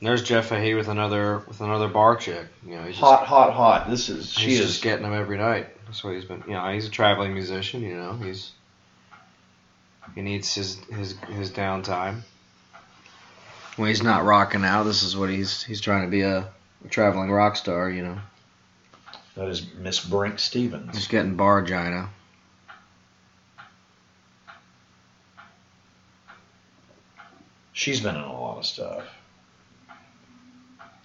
And there's Jeff Fahey with another with another bar chick. You know, he's just, Hot, hot, hot. This is, she he's is, just getting them every night. That's what he's been. You know, he's a traveling musician. You know, he's he needs his his his downtime. When he's not rocking out, this is what he's he's trying to be a, a traveling rock star. You know, that is Miss Brinke Stevens. just getting bar gina. She's been in a lot of stuff.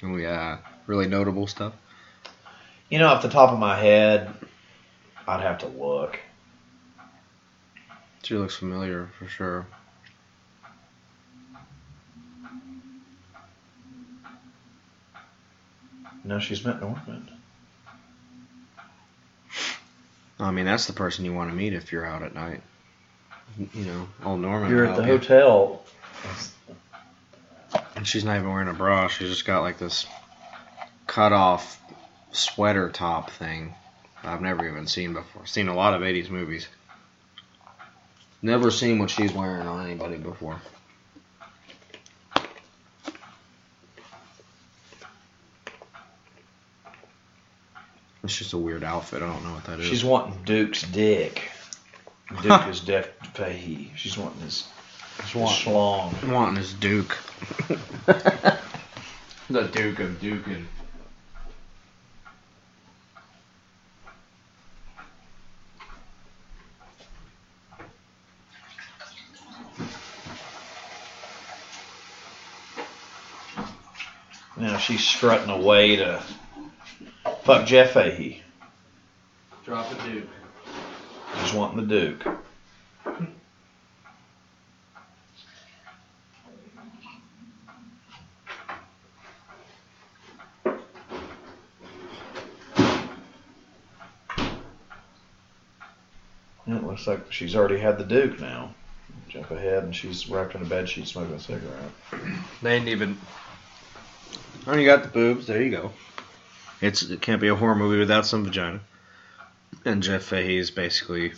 Oh uh, yeah, really notable stuff. You know, off the top of my head, I'd have to look. She looks familiar for sure. No, she's met Norman. I mean, that's the person you want to meet if you're out at night. You know, old Norman. You're at the hotel. And she's not even wearing a bra. She's just got like this cut off sweater top thing. I've never even seen before. Seen a lot of '80s movies. Never seen what she's wearing on anybody before. It's just a weird outfit. I don't know what that is. She's wanting Duke's dick. Duke is Jeff Fahey. She's wanting his schlong. wanting his Duke. the Duke of Dukin. Now she's strutting away to fuck Jeff Fahey. Drop a Duke. She's wanting the Duke. Looks like she's already had the Duke now. Jump ahead, and she's wrapped in a bed sheet smoking a cigarette. They ain't even. Oh, you got the boobs. There you go. It's it can't be a horror movie without some vagina. And Jeff Fahey is basically.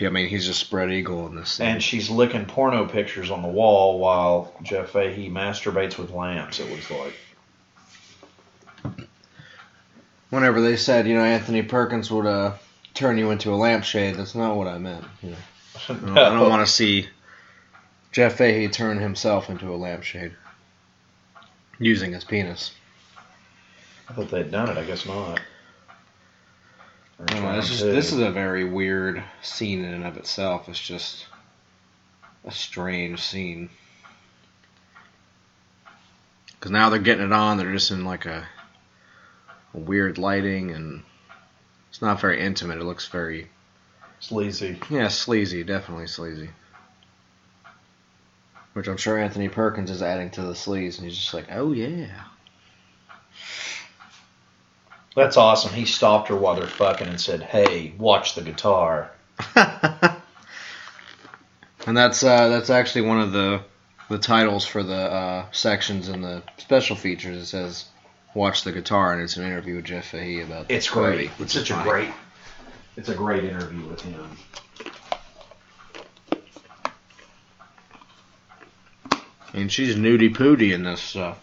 I mean he's just spread eagle in this. Thing. And she's licking porno pictures on the wall while Jeff Fahey masturbates with lamps, it looks like. Whenever they said, you know, Anthony Perkins would uh, turn you into a lampshade, that's not what I meant. You know, I don't, want to see Jeff Fahey turn himself into a lampshade using his penis. I thought they'd done it. I guess not. Know, this is this is a very weird scene in and of itself. It's just a strange scene. Because now they're getting it on. They're just in like a, a weird lighting, and it's not very intimate. It looks very sleazy. yeah sleazy, definitely sleazy. Which I'm sure Anthony Perkins is adding to the sleaze, and he's just like, oh yeah. That's awesome. He stopped her while they're fucking and said, "Hey, watch the guitar." and that's uh, that's actually one of the the titles for the uh, sections in the special features. It says "Watch the Guitar," and it's an interview with Jeff Fahey about It's the great. movie, It's such a funny. great. It's a great interview with him. And she's nudie pooty in this stuff.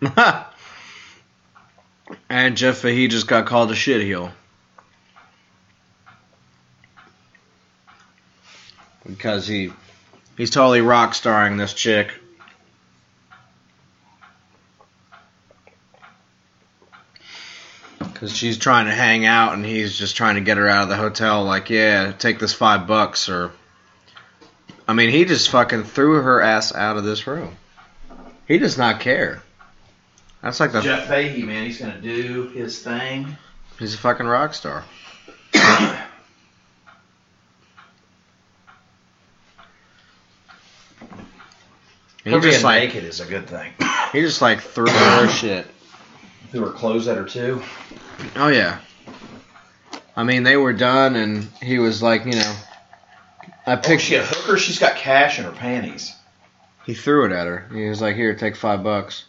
and Jeff Fahey just got called a shitheel. Because he he's totally rock starring this chick. Because she's trying to hang out and he's just trying to get her out of the hotel, like, yeah, take this five bucks or. I mean, he just fucking threw her ass out of this room. He does not care. That's like the. Jeff Fahey, man, he's gonna do his thing. He's a fucking rock star. He Her being just like naked is a good thing. he just like threw her shit. Threw her clothes at her too. Oh yeah. I mean, they were done, and he was like, you know, I Oh, picked. she a hooker. She's got cash in her panties. He threw it at her. He was like, "Here, take five bucks."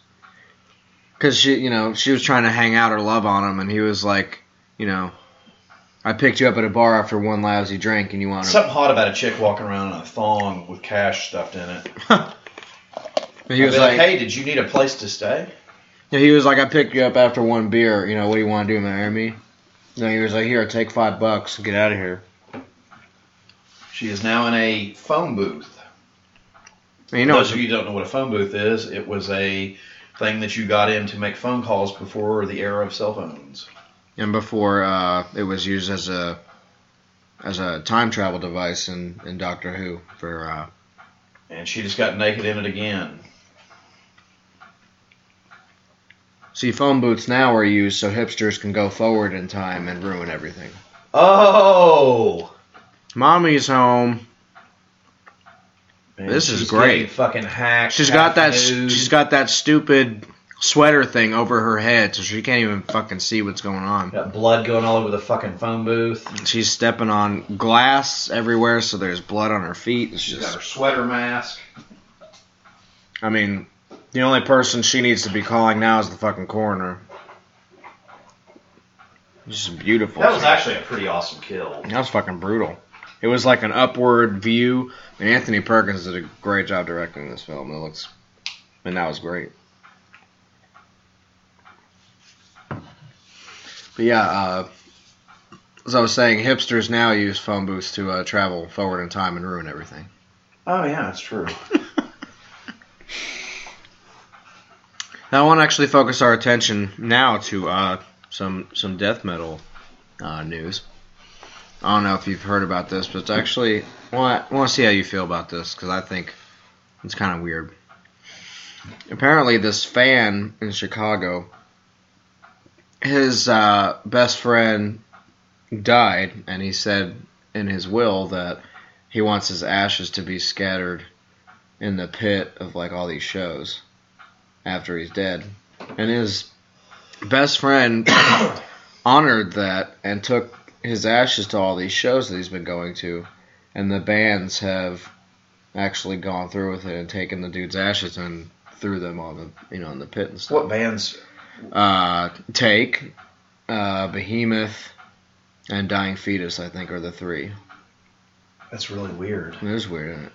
Cause she, you know, she was trying to hang out or love on him, and he was like, you know, I picked you up at a bar after one lousy drink, and you want to. Something hot about a chick walking around in a thong with cash stuffed in it. He was I'd like, "Hey, did you need a place to stay?" yeah, he was like, I picked you up after one beer. You know, what do you want to do, marry me? No, he was like, here, take five bucks, and get out of here. She is now in a phone booth. And you know, Those of you who don't know what a phone booth is, it was a thing that you got in to make phone calls before the era of cell phones. and before uh, it was used as a as a time travel device in, in Doctor Who for uh, And she just got naked in it again. See, phone booths now are used so hipsters can go forward in time and ruin everything. Oh! Mommy's home. Man, This is she's great. Fucking hacked. She's got that. She's got that stupid sweater thing over her head, so she can't even fucking see what's going on. Got blood going all over the fucking phone booth. She's stepping on glass everywhere, so there's blood on her feet. It's She's got just, her sweater mask. I mean, the only person she needs to be calling now is the fucking coroner. This is beautiful. That was actually a pretty awesome kill. That was fucking brutal. It was like an upward view, and Anthony Perkins did a great job directing this film. It looks, and that was great. But yeah, uh, as I was saying, hipsters now use phone booths to uh, travel forward in time and ruin everything. Oh yeah, that's true. Now I want to actually focus our attention now to uh, some some death metal uh, news. I don't know if you've heard about this, but it's actually want I want to see how you feel about this because I think it's kind of weird. Apparently, this fan in Chicago, his uh, best friend died, and he said in his will that he wants his ashes to be scattered in the pit of like all these shows after he's dead. And his best friend honored that and took his ashes to all these shows that he's been going to. And the bands have actually gone through with it and taken the dude's ashes and threw them on the you know in the pit and stuff. what bands? Uh, Take, uh, Behemoth, and Dying Fetus, I think, are the three. That's really weird. It is weird,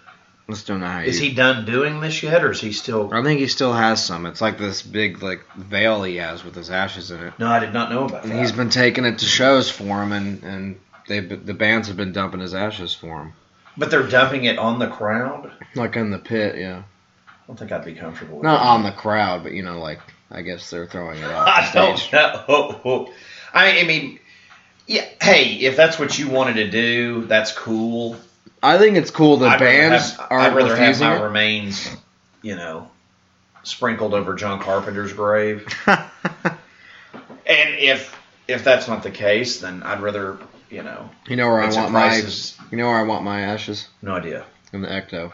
don't know how Is you- he done doing this yet, or is he still? I think he still has some. It's like this big like veil he has with his ashes in it. No, I did not know about And that. he's been taking it to shows for him, and and they the bands have been dumping his ashes for him, But they're dumping it on the crowd. like in the pit, yeah. I don't think I'd be comfortable. with Not that. on the crowd, but you know, like I guess they're throwing it off I don't stage. know. I, I mean, yeah. Hey, if that's what you wanted to do, that's cool. I think it's cool that I'd rather bands have, are I'd rather have my it. remains, you know, sprinkled over John Carpenter's grave. And if if that's not the case, then I'd rather, you know, you know where I want my Price is you know where I want my ashes no idea. in the Ecto.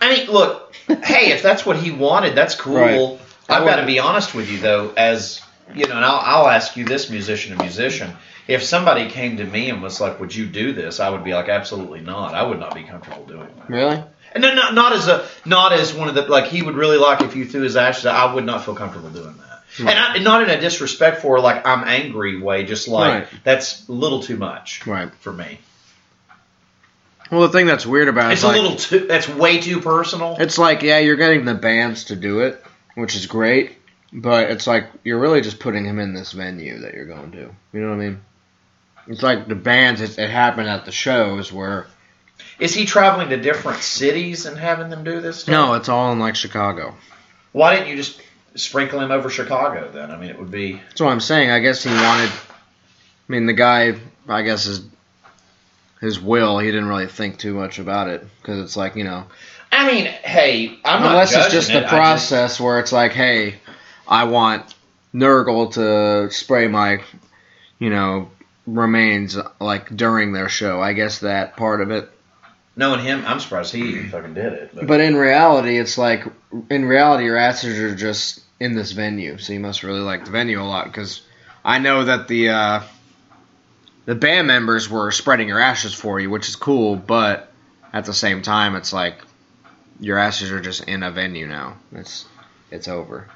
I mean, look, hey, if that's what he wanted, that's cool. Right. I've got to be honest with you though, as you know, and I'll, I'll ask you this, musician to musician. If somebody came to me and was like, "Would you do this?" I would be like, "Absolutely not. I would not be comfortable doing that." Really? And not, not as a not as one of the like he would really like if you threw his ashes. I would not feel comfortable doing that. Right. And, I, and not in a disrespectful, like I'm angry way. Just like Right. that's a little too much Right. for me. Well, the thing that's weird about it It's is a like, little too. That's way too personal. It's like, yeah, you're getting the bands to do it, which is great, but it's like you're really just putting him in this venue that you're going to. You know what I mean? It's like the bands. It, it happened at the shows where Is he traveling to different cities and having them do this? Stuff? no, it's all in like Chicago. Why didn't you just sprinkle him over Chicago then? I mean, it would be. That's what I'm saying. I guess he wanted. I mean, the guy. I guess his his will. He didn't really think too much about it because it's like you know, I mean, hey, I'm not unless it's just it, the I just- process where it's like, hey, I want Nergal to spray my, you know, remains like during their show. I guess that part of it. knowing him, I'm surprised he even fucking did it. But, But in reality, it's like in reality, your asses are just in this venue, so you must really like the venue a lot because I know that the uh, the band members were spreading your ashes for you, which is cool. But at the same time, it's like your ashes are just in a venue now. It's it's over,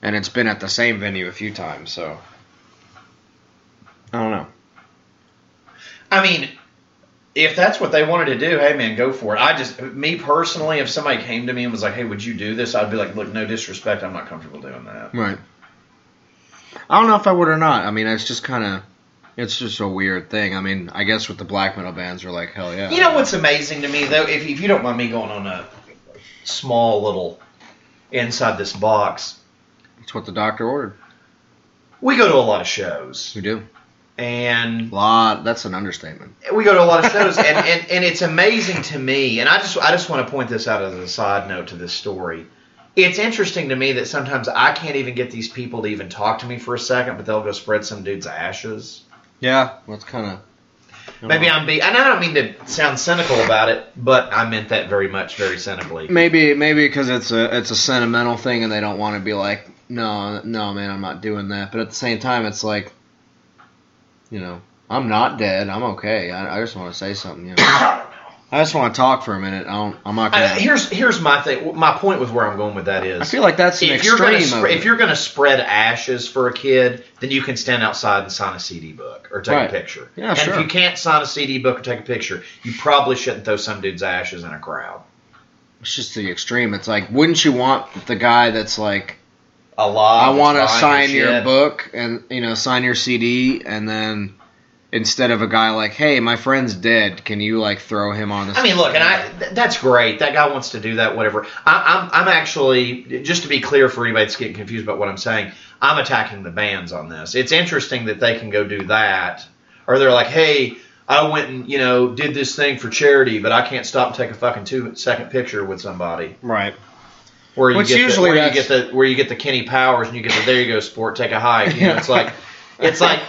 and it's been at the same venue a few times. So I don't know. I mean, if that's what they wanted to do, hey man, go for it. I just, me personally, if somebody came to me and was like, "Hey, would you do this?" I'd be like, "Look, no disrespect, I'm not comfortable doing that." Right. I don't know if I would or not. I mean, it's just kind of, it's just a weird thing. I mean, I guess with the black metal bands, are like, hell yeah. You know what's amazing to me though, if, if you don't mind me going on a small little inside this box, It's what the doctor ordered. we go to a lot of shows, We do. And Lot. That's an understatement. we go to a lot of shows, and, and, and it's amazing to me. And I just I just want to point this out as a side note to this story. It's interesting to me that sometimes I can't even get these people to even talk to me for a second, but they'll go spread some dude's ashes. Yeah. That's kind of. Maybe I'm being, and I don't mean to sound cynical about it, but I meant that very much, very cynically. Maybe maybe because it's a it's a sentimental thing and they don't want to be like no no man I'm not doing that. But at the same time it's like, you know, I'm not dead. I'm okay. I, I just want to say something. You know, I just want to talk for a minute. I don't. I'm not gonna. here's here's my thing. My point with where I'm going with that is, I feel like that's an if you're gonna of if you're gonna spread ashes for a kid, then you can stand outside and sign a CD book or take Right. a picture. Yeah, and sure. if you can't sign a CD book or take a picture, you probably shouldn't throw some dude's ashes in a crowd. It's just the extreme. It's like, wouldn't you want the guy that's like, A lot. I want to sign your your book and you know sign your CD, and then instead of a guy like, hey, my friend's dead, can you like throw him on the? I mean, look, and I th- that's great. That guy wants to do that, whatever. I, I'm I'm actually just to be clear for anybody that's getting confused about what I'm saying. I'm attacking the bands on this. It's interesting that they can go do that, or they're like, hey. I went and you know did this thing for charity, but I can't stop and take a fucking two second picture with somebody. right. Where you Which get usually the, where you get the where you get the Kenny Powers and you get the there you go sport take a hike. You know, it's like it's like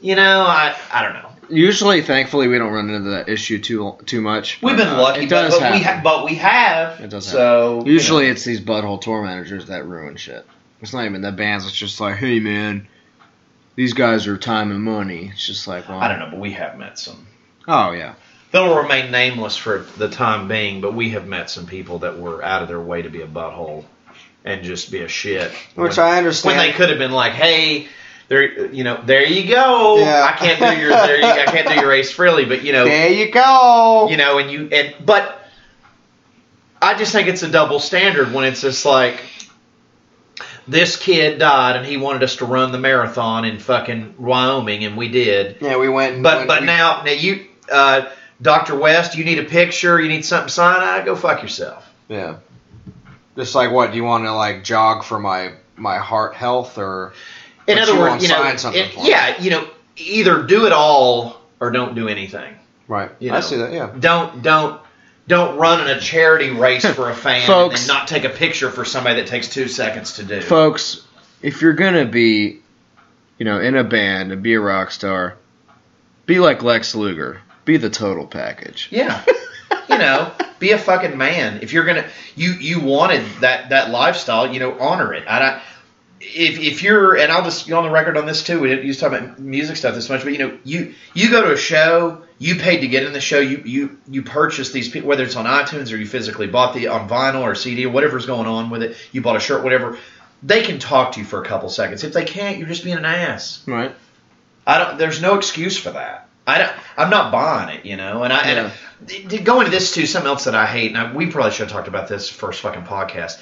you know I I don't know. Usually, thankfully, we don't run into that issue too too much. We've but, been uh, lucky, It but, does but we ha- but we have. It does so you Usually, know. it's these butthole tour managers that ruin shit. It's not even the bands. It's just like, hey man, these guys are time and money. It's just like, well, I don't know, but we have met some. Oh yeah, They'll remain nameless for the time being, but we have met some people that were out of their way to be a butthole and just be a shit. which when, I understand. when they could have been like, "Hey, there, you know, there you go. Yeah. I can't do your, there you, I can't do your race freely, but you know, there you go. you know, and you, and but I just think it's a double standard when it's just like this kid died and he wanted us to run the marathon in fucking Wyoming, and we did. yeah, we went. and- But but we- now now you uh, Dr. West, you need a picture, you need something signed. I go fuck yourself. yeah, just like what? Do you want to like jog for my my heart health or? In other words, you know, it- yeah, you know, either do it all or don't do anything. Right. You I see that. Yeah. Don't don't don't run in a charity race for a fan Folks. and not take a picture for somebody that takes two seconds to do. folks, if you're gonna be, you know, in a band and be a rock star, be like Lex Luger. Be the total package. Yeah. you know, be a fucking man. If you're gonna, you you wanted that that lifestyle, you know, honor it. I don't. If, if you're and I'll just go on the record on this too. We didn't used to talk about music stuff this much, but you know, you you go to a show, you paid to get in the show, you you you purchase these people, whether it's on iTunes or you physically bought the on vinyl or CD or whatever's going on with it. You bought a shirt, whatever. They can talk to you for a couple seconds. If they can't, you're just being an ass. Right. I don't. There's no excuse for that. I don't. I'm not buying it, you know. And I Yeah. and to go into this too, something else that I hate, and I, we probably should have talked about this first fucking podcast.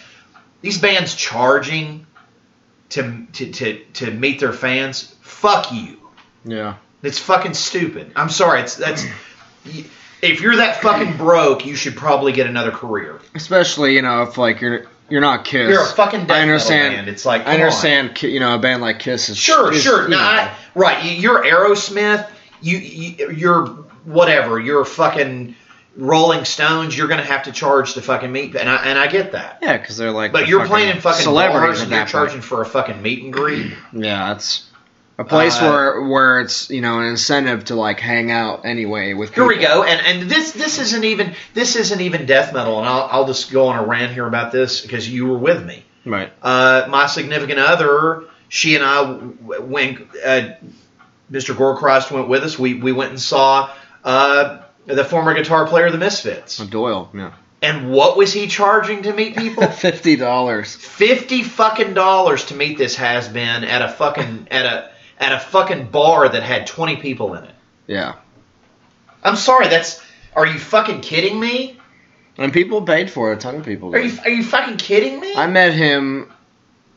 These bands charging to to to to meet their fans. Fuck you. Yeah. It's fucking stupid. I'm sorry. It's that's. If you're that fucking broke, you should probably get another career. Especially you know if like you're you're not Kiss. You're a fucking I understand. It's like I on. understand. Ki- You know, a band like Kiss is Sure, is, sure. No, I, right. You're Aerosmith. You, you, you're whatever. You're fucking Rolling Stones. You're gonna have to charge the fucking meet, and I and I get that. yeah, because they're like. But the you're playing in fucking celebrities and you're point. charging for a fucking meet and greet. Yeah, it's a place Uh, where where it's you know an incentive to like hang out anyway with. Here we go, and and this this isn't even this isn't even death metal, and I'll I'll just go on a rant here about this because you were with me. Right. Uh, my significant other, she and I, went. Uh, Mr. Gorecross went with us. We we went and saw uh, the former guitar player of the Misfits. Doyle. Yeah. And what was he charging to meet people? Fifty dollars. Fifty fucking dollars to meet this has been at a fucking at a at a fucking bar that had twenty people in it. Yeah. I'm sorry, that's are you fucking kidding me? And people paid for it. A ton of people. Are you are you fucking kidding me? I met him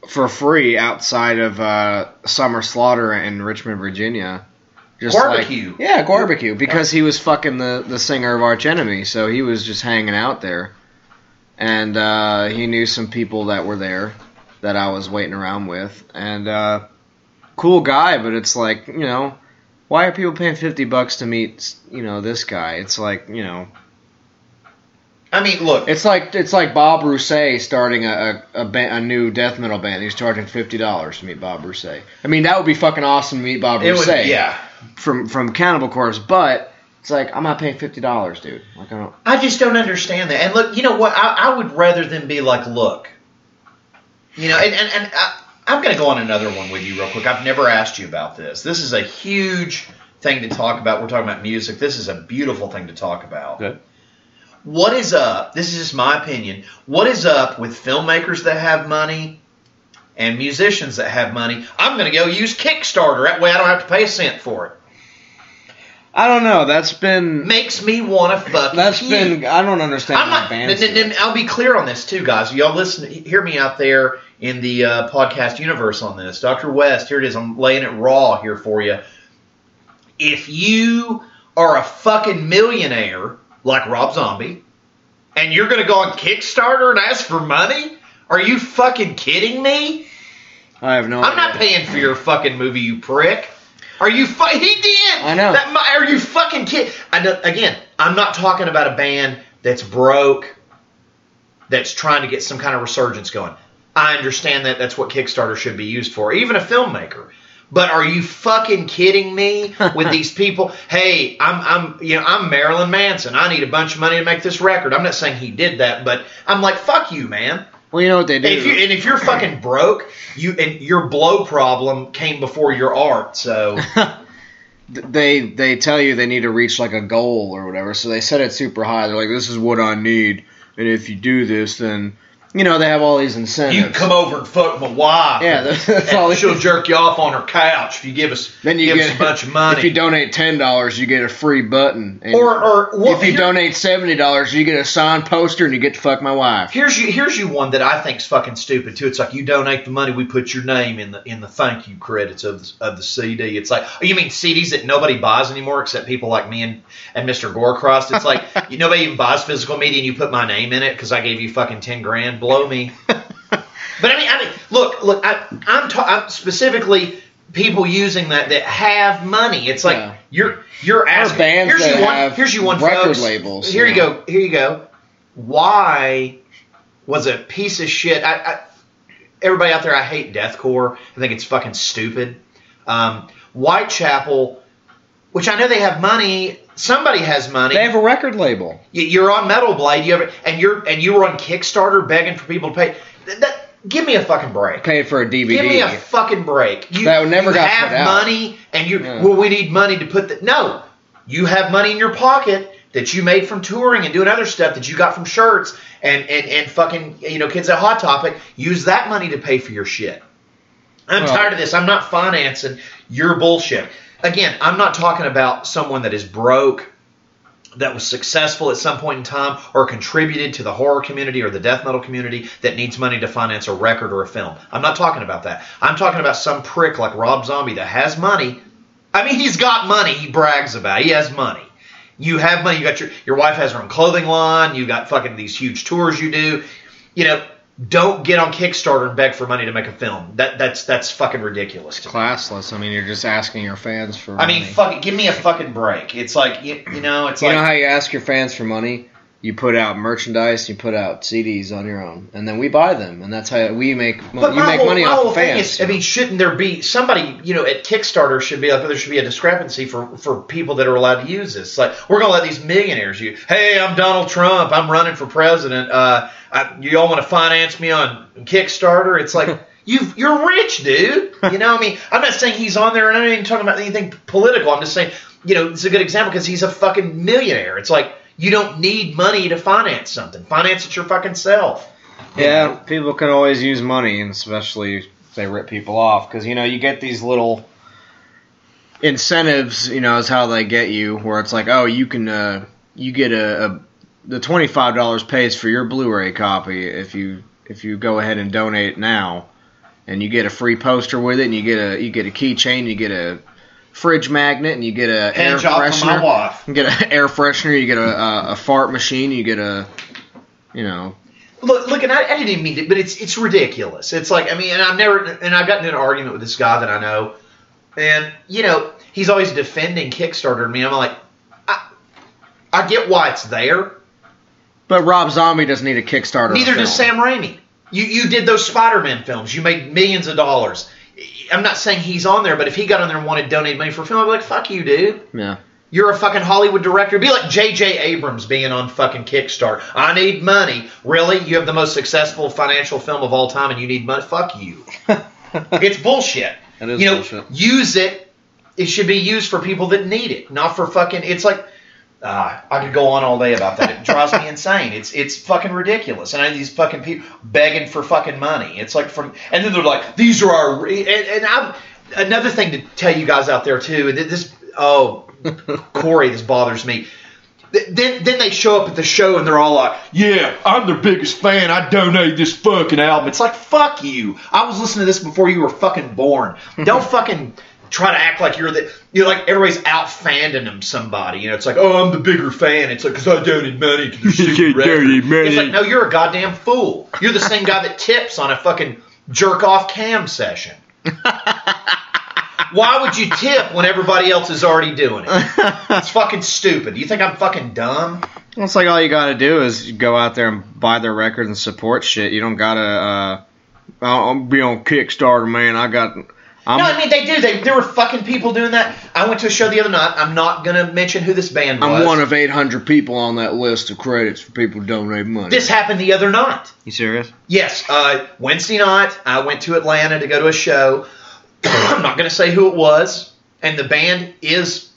for free outside of uh, Summer Slaughter in Richmond, Virginia. Just Barbecue. Like, yeah, barbecue. Because he was fucking the, the singer of Arch Enemy, so he was just hanging out there. And uh, he knew some people that were there that I was waiting around with. And uh, cool guy, but it's like, you know, why are people paying 50 bucks to meet, you know, this guy? It's like, you know, I mean, look, it's like it's like Bob Rusay starting a a, a, ba- a new death metal band. He's charging fifty dollars to meet Bob Rusay. I mean, that would be fucking awesome to meet Bob it was Rusay yeah. from from Cannibal Corpse. But It's like I'm not paying fifty dollars, dude. Like I don't. I just don't understand that. And look, you know what? I, I would rather than be like, look, you know, and, and, and I, I'm going to go on another one with you real quick. I've never asked you about this. This is a huge thing to talk about. We're talking about music. This is a beautiful thing to talk about. Good. What is up? This is just my opinion. What is up with filmmakers that have money and musicians that have money? I'm going to go use Kickstarter. That way I don't have to pay a cent for it. I don't know. That's been. Makes me want to fuck. That's puke. been. I don't understand I'm not. n- n- it. I'll be clear on this too, guys. Y'all listen, hear me out there in the uh, podcast universe on this. Dr. West, here it is. I'm laying it raw here for you. If you are a fucking millionaire like Rob Zombie, and you're gonna go on Kickstarter and ask for money, are you fucking kidding me? I have no. I'm not paying for your fucking movie, you prick. Are you? Fu- he did. I know. That, are you fucking kidding? Again, I'm not talking about a band that's broke, that's trying to get some kind of resurgence going. I understand that that's what Kickstarter should be used for, even a filmmaker. But are you fucking kidding me with these people? Hey, I'm I'm you know I'm Marilyn Manson. I need a bunch of money to make this record. I'm not saying he did that, but I'm like fuck you, man. Well, you know what they do. And if you and if you're fucking broke, you and your blow problem came before your art. So they they tell you they need to reach like a goal or whatever, so they set it super high. They're like, "This is what I need," and if you do this, then you know they have all these incentives. you can come over and fuck my wife. Yeah, that's, that's all. she'll jerk you off on her couch if you give us then you give get us a bunch of money. If you donate ten dollars, you get a free button. And or or if you donate seventy dollars, you get a signed poster and you get to fuck my wife. Here's you here's you one that I think's fucking stupid too. It's like you donate the money, we put your name in the in the thank you credits of the, of the CD. It's like oh, you mean CDs that nobody buys anymore except people like me and, and Mr. Gorecross. It's like you, nobody even buys physical media, and you put my name in it because I gave you fucking ten grand. Blow me. But I mean, I mean, look, look. I, I'm, ta- I'm specifically people using that that have money. It's like Yeah. you're you're asking. bands here's that you one. Here's you one. record folks. labels, Here you you go. Here you go. Why was a piece of shit? I, I everybody out there, I hate deathcore. I think it's fucking stupid. Um, Whitechapel, which I know they have money. Somebody has money. They have a record label. You- You're on Metal Blade, you have, and you're and you were on Kickstarter begging for people to pay. That, that- give me a fucking break. Paid for a DVD. Give me a fucking break. You, That never you got have money, and you Yeah. well, we need money to put the no. You have money in your pocket that you made from touring and doing other stuff that you got from shirts and and and fucking you know kids at Hot Topic. Use that money to pay for your shit. I'm Well- tired of this. I'm not financing your bullshit. Again, I'm not talking about someone that is broke that was successful at some point in time or contributed to the horror community or the death metal community that needs money to finance a record or a film. I'm not talking about that. I'm talking about some prick like Rob Zombie that has money. I mean, he's got money. He brags about. It. He has money. You have money. You got your your wife has her own clothing line. You got fucking these huge tours you do. You know, don't get on Kickstarter and beg for money to make a film. That that's that's fucking ridiculous. To me. Classless. I mean, you're just asking your fans for. I mean, fuck it. Give me a fucking break. It's like you, you know, it's You like know how you ask your fans for money? You put out merchandise, you put out CDs on your own, and then we buy them, and that's how we make. But you make whole, money my off thing fans. is, I mean, shouldn't there be somebody, you know, at Kickstarter should be like there should be a discrepancy for for people that are allowed to use this. Like we're gonna let these millionaires use. Hey, I'm Donald Trump. I'm running for president. Uh, I, you all want to finance me on Kickstarter? It's like. You, you're rich, dude. You know, I mean, I'm not saying he's on there, and I'm not even talking about anything political. I'm just saying, you know, it's a good example because he's a fucking millionaire. It's like you don't need money to finance something. Finance it your fucking self. Yeah, know? people can always use money, and especially if they rip people off, because you know you get these little incentives. You know, is how they get you, where it's like, oh, you can, uh, you get a, a the twenty five dollars pays for your Blu-ray copy if you if you go ahead and donate now, and you get a free poster with it, and you get a you get a keychain, you get a fridge magnet, and you get a air Hand my freshener. wife. You get an air freshener, you get a, a, a fart machine, you get a, you know, Look, look, and I, I didn't even mean it, but it's it's ridiculous. It's like I mean, and I've never, and I've gotten in an argument with this guy that I know, and you know, he's always defending Kickstarter to me. I'm like, I, I get why it's there. But Rob Zombie doesn't need a Kickstarter. Neither film. does Sam Raimi. You you did those Spider-Man films. You made millions of dollars. I'm not saying he's on there, but if he got on there and wanted to donate money for a film, I'd be like, fuck you, dude. Yeah. You're a fucking Hollywood director. Be like J.J. Abrams being on fucking Kickstarter. I need money. Really? You have the most successful financial film of all time and you need money? Fuck you. it's bullshit. That is you know, bullshit. use it. It should be used for people that need it, not for fucking. It's like uh, I could go on all day about that. It drives me insane. It's it's fucking ridiculous. And I these fucking people begging for fucking money. It's like from and then they're like, these are our and, and I'm another thing to tell you guys out there too. And This oh Corey, this bothers me. Then, then they show up at the show and they're all like, "Yeah, I'm their biggest fan. I donated this fucking album." It's like, "Fuck you! I was listening to this before you were fucking born. Don't fucking try to act like you're the you're like everybody's out fanning them somebody. You know, it's like, "Oh, I'm the bigger fan." It's like because I donated money to their stupid record. Money. It's like, no, you're a goddamn fool. You're the same guy that tips on a fucking jerk off cam session. Why would you tip when everybody else is already doing it? It's fucking stupid. You think I'm fucking dumb? Well, it's like all you gotta do is go out there and buy their records and support shit. You don't gotta uh, I'll I'll be on Kickstarter, man. I got. I'm, no, I mean they do. They there were fucking people doing that. I went to a show the other night. I'm not gonna mention who this band was. I'm one of 800 people on that list of credits for people who donate money. This happened the other night. you serious? Yes, uh, Wednesday night I went to Atlanta to go to a show. I'm not going to say who it was, and the band is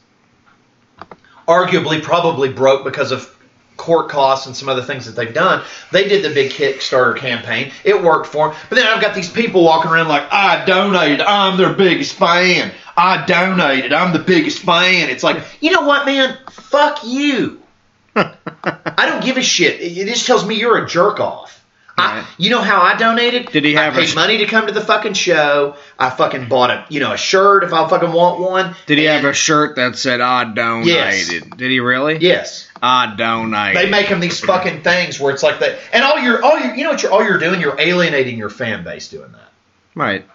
arguably probably broke because of court costs and some other things that they've done. They did the big Kickstarter campaign. It worked for them. But then I've got these people walking around like, I donated. I'm their biggest fan. I donated. I'm the biggest fan. It's like, you know what, man? Fuck you. I don't give a shit. It just tells me you're a jerk off. I, you know how I donated? Did he have I a paid sh- money to come to the fucking show. I fucking bought a you know a shirt if I fucking want one. Did he have a shirt that said "I donated"? Yes. Did he really? Yes. I donated. They make them these fucking things where it's like that, and all you're all you you know what you're all you're doing. You're alienating your fan base doing that. right.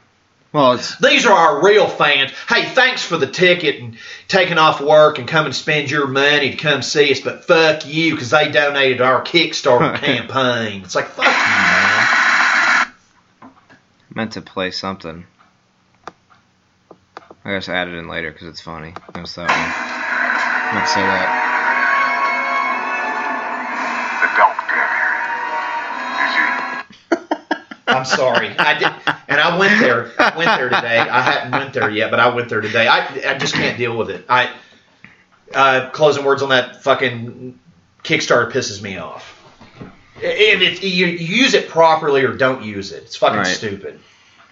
Well, it's These are our real fans. Hey, thanks for the ticket and taking off work and come and spend your money to come see us, but fuck you because they donated our Kickstarter campaign. It's like fuck you, man. meant to play something. I guess add it in later because it's funny. Notice that one. To say that. The doctor. Is he? I'm sorry. I did, and I went there. I went there today. I hadn't went there yet, but I went there today. I, I just can't deal with it. I uh, closing words on that fucking Kickstarter pisses me off. If it, you, you use it properly or don't use it, it's fucking Right. stupid.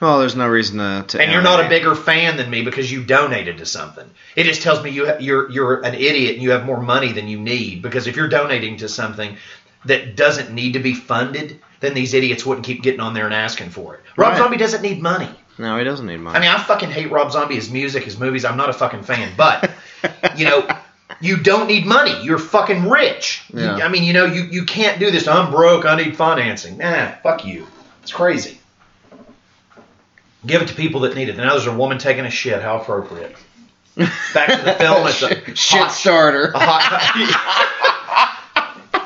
Well, there's no reason to. to And you're not a bigger fan than me because you donated to something. It just tells me you ha- you're you're an idiot and you have more money than you need. Because if you're donating to something that doesn't need to be funded, then these idiots wouldn't keep getting on there and asking for it. Rob Right. Zombie doesn't need money. No, he doesn't need money. I mean, I fucking hate Rob Zombie, his music, his movies. I'm not a fucking fan, but you know, you don't need money. You're fucking rich. You- Yeah. I mean, you know, you you can't do this. I'm broke. I need financing. Nah, fuck you. It's crazy. Give it to people that need it. Now there's a woman taking a shit. How appropriate. Back to the film. It's a shit hot- starter. a hot-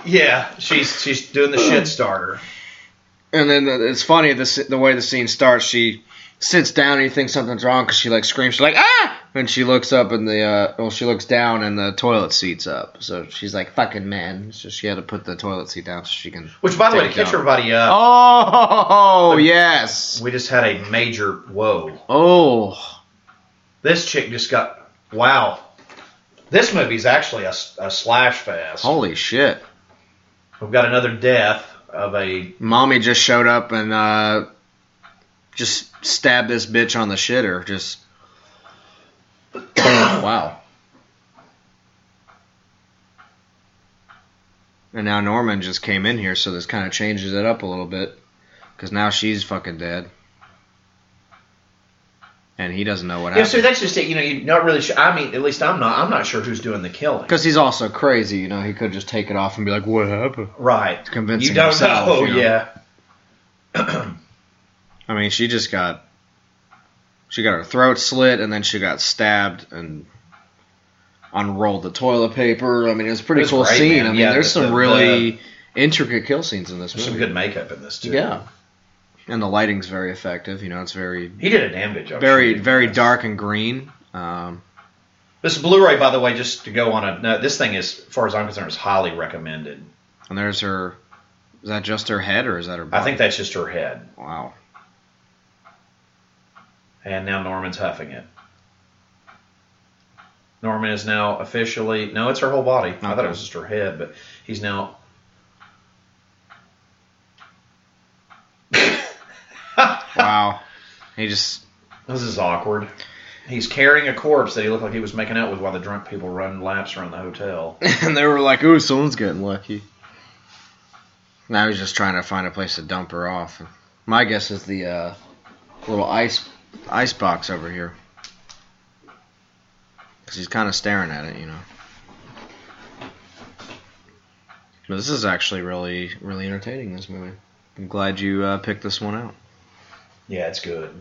yeah, she's she's doing the shit starter. And then the, it's funny the the way the scene starts. She sits down and you think something's wrong because she like screams. She's like ah, and she looks up and the uh, well she looks down and the toilet seat's up. So she's like fucking man. So she had to put the toilet seat down so she can. Which, by the way, to catch everybody up, Oh yes. we just had a major whoa. Oh This chick just got wow. This movie's actually a, a slash fest. holy shit. We've got another death of a Mommy just showed up and uh, just stab this bitch on the shitter. Just wow. And now Norman just came in here, so this kind of changes it up a little bit, because now she's fucking dead, and he doesn't know what happened. yeah. So that's just it. You know, you're not really sure. I mean, at least I'm not. I'm not sure who's doing the killing. Because he's also crazy, you know. He could just take it off and be like, "What happened?" right, convincing you don't himself, know. you know. Yeah, I mean, she just got she got her throat slit and then she got stabbed and unrolled the toilet paper. I mean, it was a pretty was cool great, scene. man. I mean, Yeah, there's the- some the- really intricate kill scenes in this movie. some good makeup in this too. yeah, and the lighting's very effective. You know, it's very he did a damn good job. very very this. dark and green. Um, This Blu-ray, by the way, just to go on a no, this thing is, as far as I'm concerned, is highly recommended. And there's her. Is that just her head or is that her? I think that's just her head, Wow. And now Norman's huffing it. Norman is now officially no, it's her whole body. I thought it was just her head, but he's now. Wow. He just. This is awkward. He's carrying a corpse that he looked like he was making out with while the drunk people run laps around the hotel. and they were like, "Ooh, someone's getting lucky." Now he's just trying to find a place to dump her off. My guess is the uh, little ice ice box over here, because he's kind of staring at it, you know. But this is actually really, really entertaining. This movie. I'm glad you uh, picked this one out. Yeah, it's good.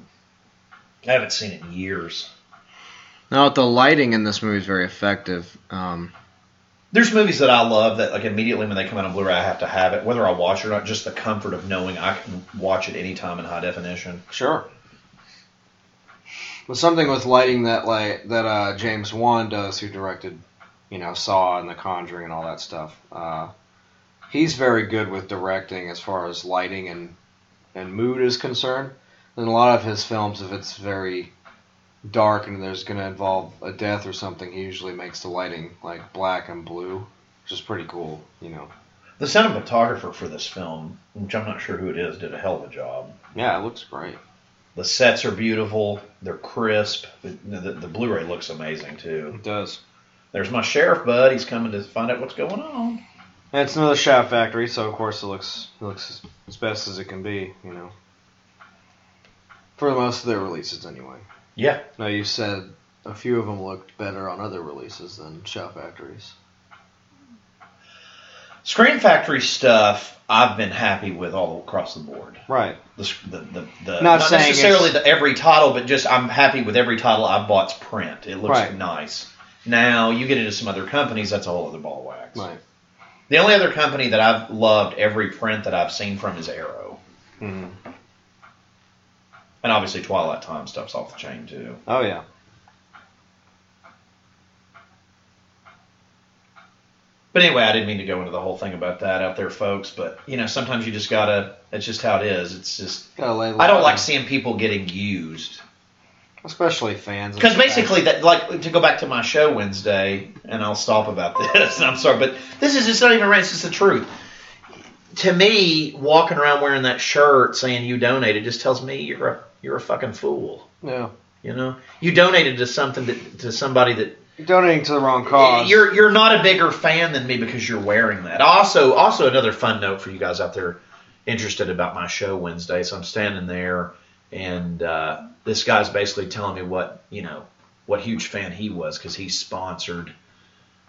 I haven't seen it in years. Now, the lighting in this movie is very effective. Um, There's movies that I love that like immediately when they come out on Blu-ray I have to have it, whether I watch it or not. Just the comfort of knowing I can watch it anytime in high definition. Sure. But something with lighting that like that uh, James Wan does, who directed, you know, Saw and The Conjuring and all that stuff. Uh, he's very good with directing as far as lighting and and mood is concerned. In a lot of his films, if it's very dark and there's going to involve a death or something, he usually makes the lighting like black and blue, which is pretty cool, you know. The cinematographer for this film, which I'm not sure who it is, did a hell of a job. Yeah, it looks great. The sets are beautiful. They're crisp. The, the, the Blu-ray looks amazing too. It does. There's my sheriff bud. He's coming to find out what's going on. And it's another Shout Factory, so of course it looks it looks as best as it can be, you know. For most of their releases, anyway. Yeah. Now you said a few of them looked better on other releases than Shout Factories. Scream Factory stuff, I've been happy with all across the board. Right. The, the, the, the Not not, necessarily the every title, but just I'm happy with every title I bought's print. It looks Right. nice. Now you get into some other companies, that's a whole other ball of wax. Right. The only other company that I've loved every print that I've seen from is Arrow, hmm and obviously Twilight Time stuff's off the chain too. Oh yeah. But anyway, I didn't mean to go into the whole thing about that out there, folks. But you know, sometimes you just gotta. It's just how it is. It's just Gotta lay I don't like seeing people getting used. especially fans. Because basically, that like to go back to my show Wednesday, and I'll stop about this. I'm sorry, but this is it's not even right. It's just the truth. To me, walking around wearing that shirt saying you donated just tells me you're a you're a fucking fool. Yeah. You know, you donated to something that to somebody that You're donating to the wrong cause. you're you're not a bigger fan than me because you're wearing that. Also, also another fun note for you guys out there interested about my show Wednesday. So I'm standing there, and uh, this guy's basically telling me what you know, what huge fan he was because he sponsored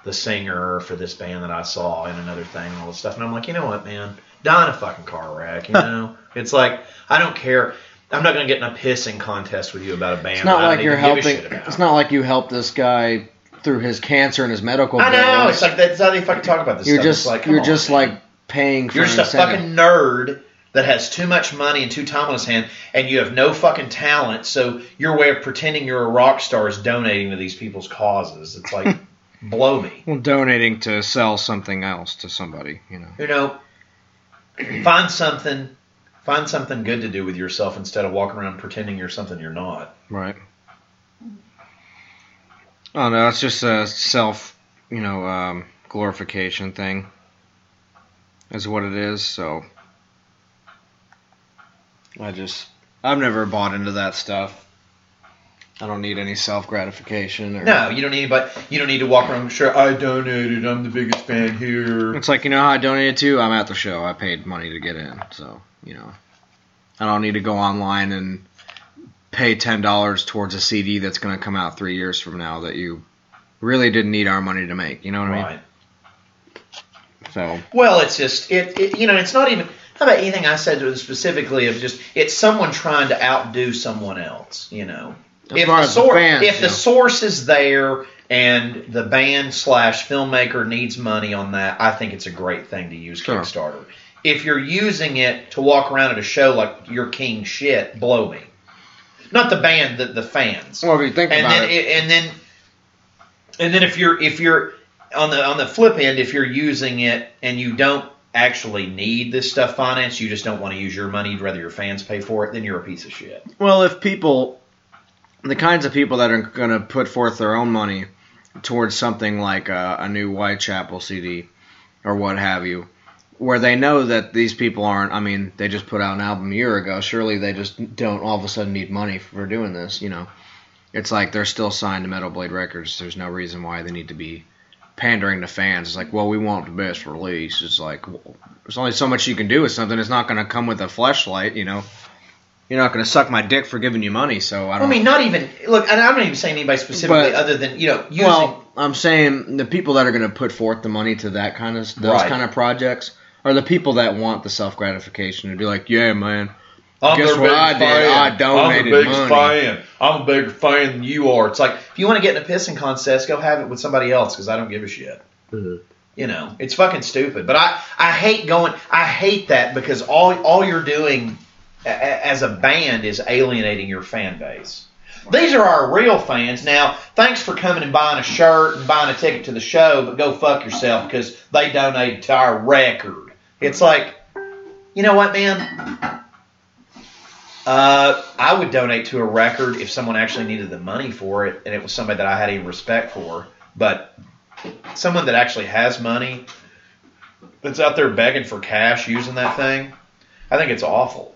the singer for this band that I saw and another thing and all this stuff. And I'm like, you know what, man, die in a fucking car wreck. You know, it's like I don't care. I'm not gonna get in a pissing contest with you about a band. it's not that I like don't you're even give a helping. It's not like you helped this guy through his cancer and his medical. I know. bills. It's like that's how they fucking talk about this you're stuff. just it's like, come you're on, just man. like paying for you're just an a fucking nerd that has too much money and too time on his hand, and you have no fucking talent. So your way of pretending you're a rock star is donating to these people's causes. It's like blow me. well, donating to sell something else to somebody, you know. You know, find something. Find something good to do with yourself instead of walking around pretending you're something you're not. Right. Oh no, it's just a self, you know, um, glorification thing. Is what it is. So I just, I've never bought into that stuff. I don't need any self gratification. Or, No, you don't need. But you don't need to walk around. Sure, I donated. I'm the biggest fan here. It's like you know how I donated to. I'm at the show. I paid money to get in. So you know, I don't need to go online and pay ten dollars towards a CD that's going to come out three years from now that you really didn't need our money to make. You know what I Right. mean? So Well, it's just it, it. You know, it's not even. How about anything I said specifically of just it's someone trying to outdo someone else. You know, As if the source fans, if the source is there and the band slash filmmaker needs money on that, I think it's a great thing to use Sure. Kickstarter. If you're using it to walk around at a show like you're king shit, blow me. Not the band, the the fans. well, if you think and about then it, and then And then if you're if you're on the on the flip end, if you're using it and you don't actually need this stuff financed, you just don't want to use your money, you'd rather your fans pay for it, then you're a piece of shit. Well, if people, the kinds of people that are going to put forth their own money towards something like a, a new Whitechapel CD or what have you, where they know that these people aren't, I mean, they just put out an album a year ago, surely they just don't all of a sudden need money for doing this, you know. It's like they're still signed to Metal Blade Records. There's no reason why they need to be pandering to fans. It's like, well, we want the best release. It's like, well, there's only so much you can do with something. It's not going to come with a flashlight, you know. You're not going to suck my dick for giving you money, so I don't. I mean, not even look. And I'm not even saying anybody specifically, But- other than you know, using. well, I'm saying the people that are going to put forth the money to that kind of those Right. kind of projects are the people that want the self gratification to be like, yeah, man, I'm guess their what I biggest did? fan. I donated I'm the biggest money. fan. I'm a bigger fan than you are. It's like if you want to get in a pissing contest, go have it with somebody else because I don't give a shit. Mhm. You know, it's fucking stupid. But I, I hate going. I hate that because all all you're doing a- a- as a band is alienating your fan base. These are our real fans. Now, thanks for coming and buying a shirt and buying a ticket to the show, but go fuck yourself because they donated to our record. It's like, you know what, man? Uh, I would donate to a record if someone actually needed the money for it and it was somebody that I had any respect for. But someone that actually has money that's out there begging for cash using that thing, I think it's awful.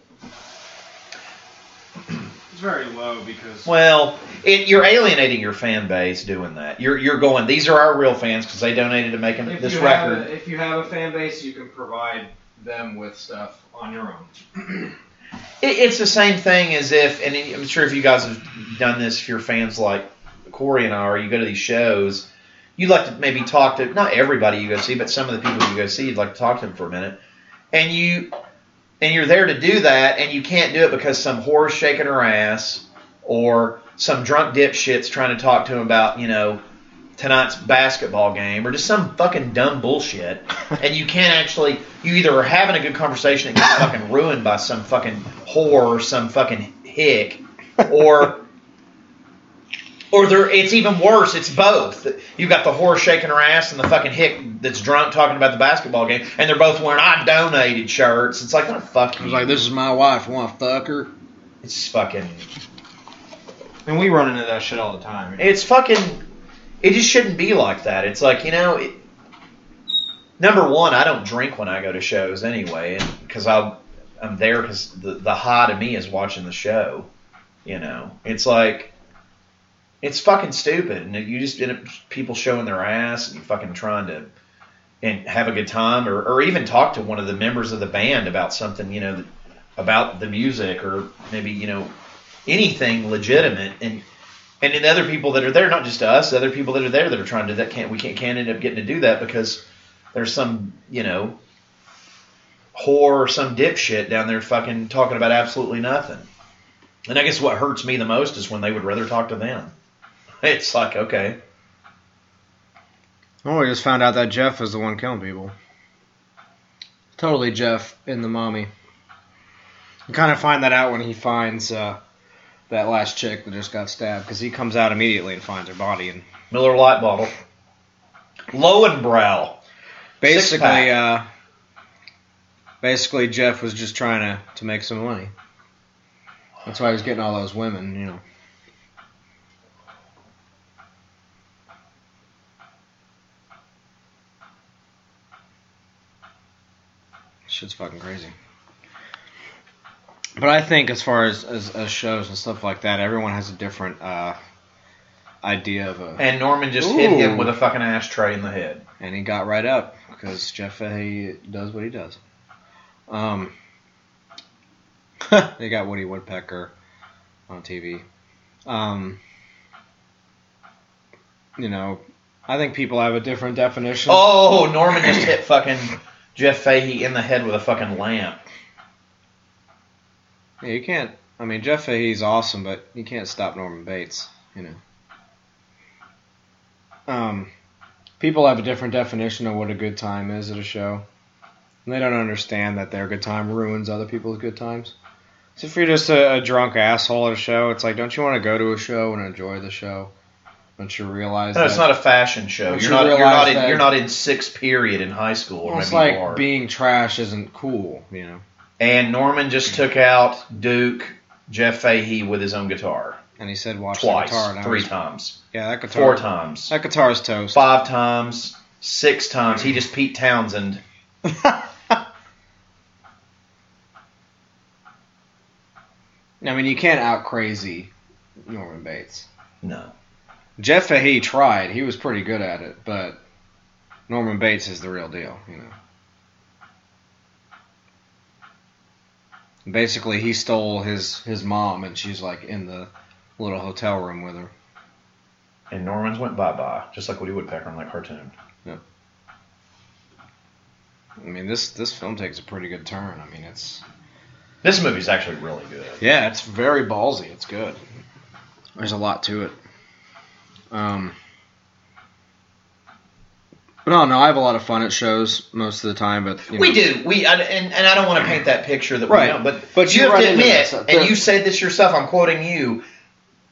Very low because Well, it, you're alienating your fan base doing that. You're you're going. These are our real fans because they donated to making if this record. A, if you have a fan base, you can provide them with stuff on your own. It, it's the same thing as if, and I'm sure if you guys have done this, if you're fans like Corey and I are, you go to these shows, you'd like to maybe talk to not everybody you go see, but some of the people you go see, you'd like to talk to them for a minute, and you and you're there to do that, and you can't do it because some whore's shaking her ass, or some drunk dipshit's trying to talk to him about you know tonight's basketball game, or just some fucking dumb bullshit, and you can't actually you either are having a good conversation that gets fucking ruined by some fucking whore or some fucking hick, or or there it's even worse. It's both. You've got the whore shaking her ass and the fucking hick that's drunk talking about the basketball game, and they're both wearing I donated shirts. It's like, oh fuck I you. was like, this is my wife. Want to fuck her? It's fucking. And we run into that shit all the time. It's fucking. It just shouldn't be like that. It's like you know. It, number one, I don't drink when I go to shows anyway, because I I'm there because the the high to me is watching the show. You know, it's like. It's fucking stupid, and you just end up people showing their ass, and fucking trying to, and have a good time, or, or even talk to one of the members of the band about something, you know, about the music, or maybe you know, anything legitimate, and and then other people that are there, not just us, other people that are there that are trying to do that can't we can't can't end up getting to do that because there's some you know whore or some dipshit down there fucking talking about absolutely nothing. And I guess what hurts me the most is when they would rather talk to them. It's like okay, Oh, we just found out that Jeff is the one killing people. Totally Jeff in the mommy. You kind of find that out when he finds uh, that last chick that just got stabbed, because he comes out immediately and finds her body. And Miller Lite bottle, Lowenbrau. basically, uh, basically Jeff was just trying to, to make some money. That's why he was getting all those women, you know. Shit's fucking crazy. But I think as far as, as, as shows and stuff like that, everyone has a different uh, idea of a. And Norman just hit him with a fucking ashtray in the head. and he got right up because Jeff Fahey does what he does. Um, they got Woody Woodpecker on TV. Um, you know, I think people have a different definition. Oh, Norman just hit fucking Jeff Fahey in the head with a fucking lamp. Yeah, you can't. I mean, Jeff Fahey's awesome, but you can't stop Norman Bates. You know. Um, people have a different definition of what a good time is at a show. And they don't understand that their good time ruins other people's good times. So if you're just a, a drunk asshole at a show, it's like, don't you want to go to a show and enjoy the show? Don't you realize No, that it's not a fashion show. You're you not. You're not in. You're not in sixth period in high school, or Well, it's like you are. being trash isn't cool, you know. and Norman just took out Duke Jeff Fahey with his own guitar And he said, "Watch twice, the guitar." three was- times, Yeah, that guitar. four times, That guitar's toast. five times, six times. He just Pete Townshend. I mean, you can't out crazy Norman Bates. No. Jeff Fahey tried. He was pretty good at it, but Norman Bates is the real deal, you know. Basically, he stole his his mom, and she's like in the little hotel room with her. And Norman's went bye bye, just like Woody Woodpecker on that cartoon. Yeah. I mean, this this film takes a pretty good turn. I mean, it's This movie's actually really good. yeah, it's very ballsy. It's good. There's a lot to it. Um, but no, no, I have a lot of fun at shows most of the time. But you know, We do. We I, and and I don't want to paint that picture that Right. we don't. But But you, have run to admit, and There- you said this yourself. I'm quoting you.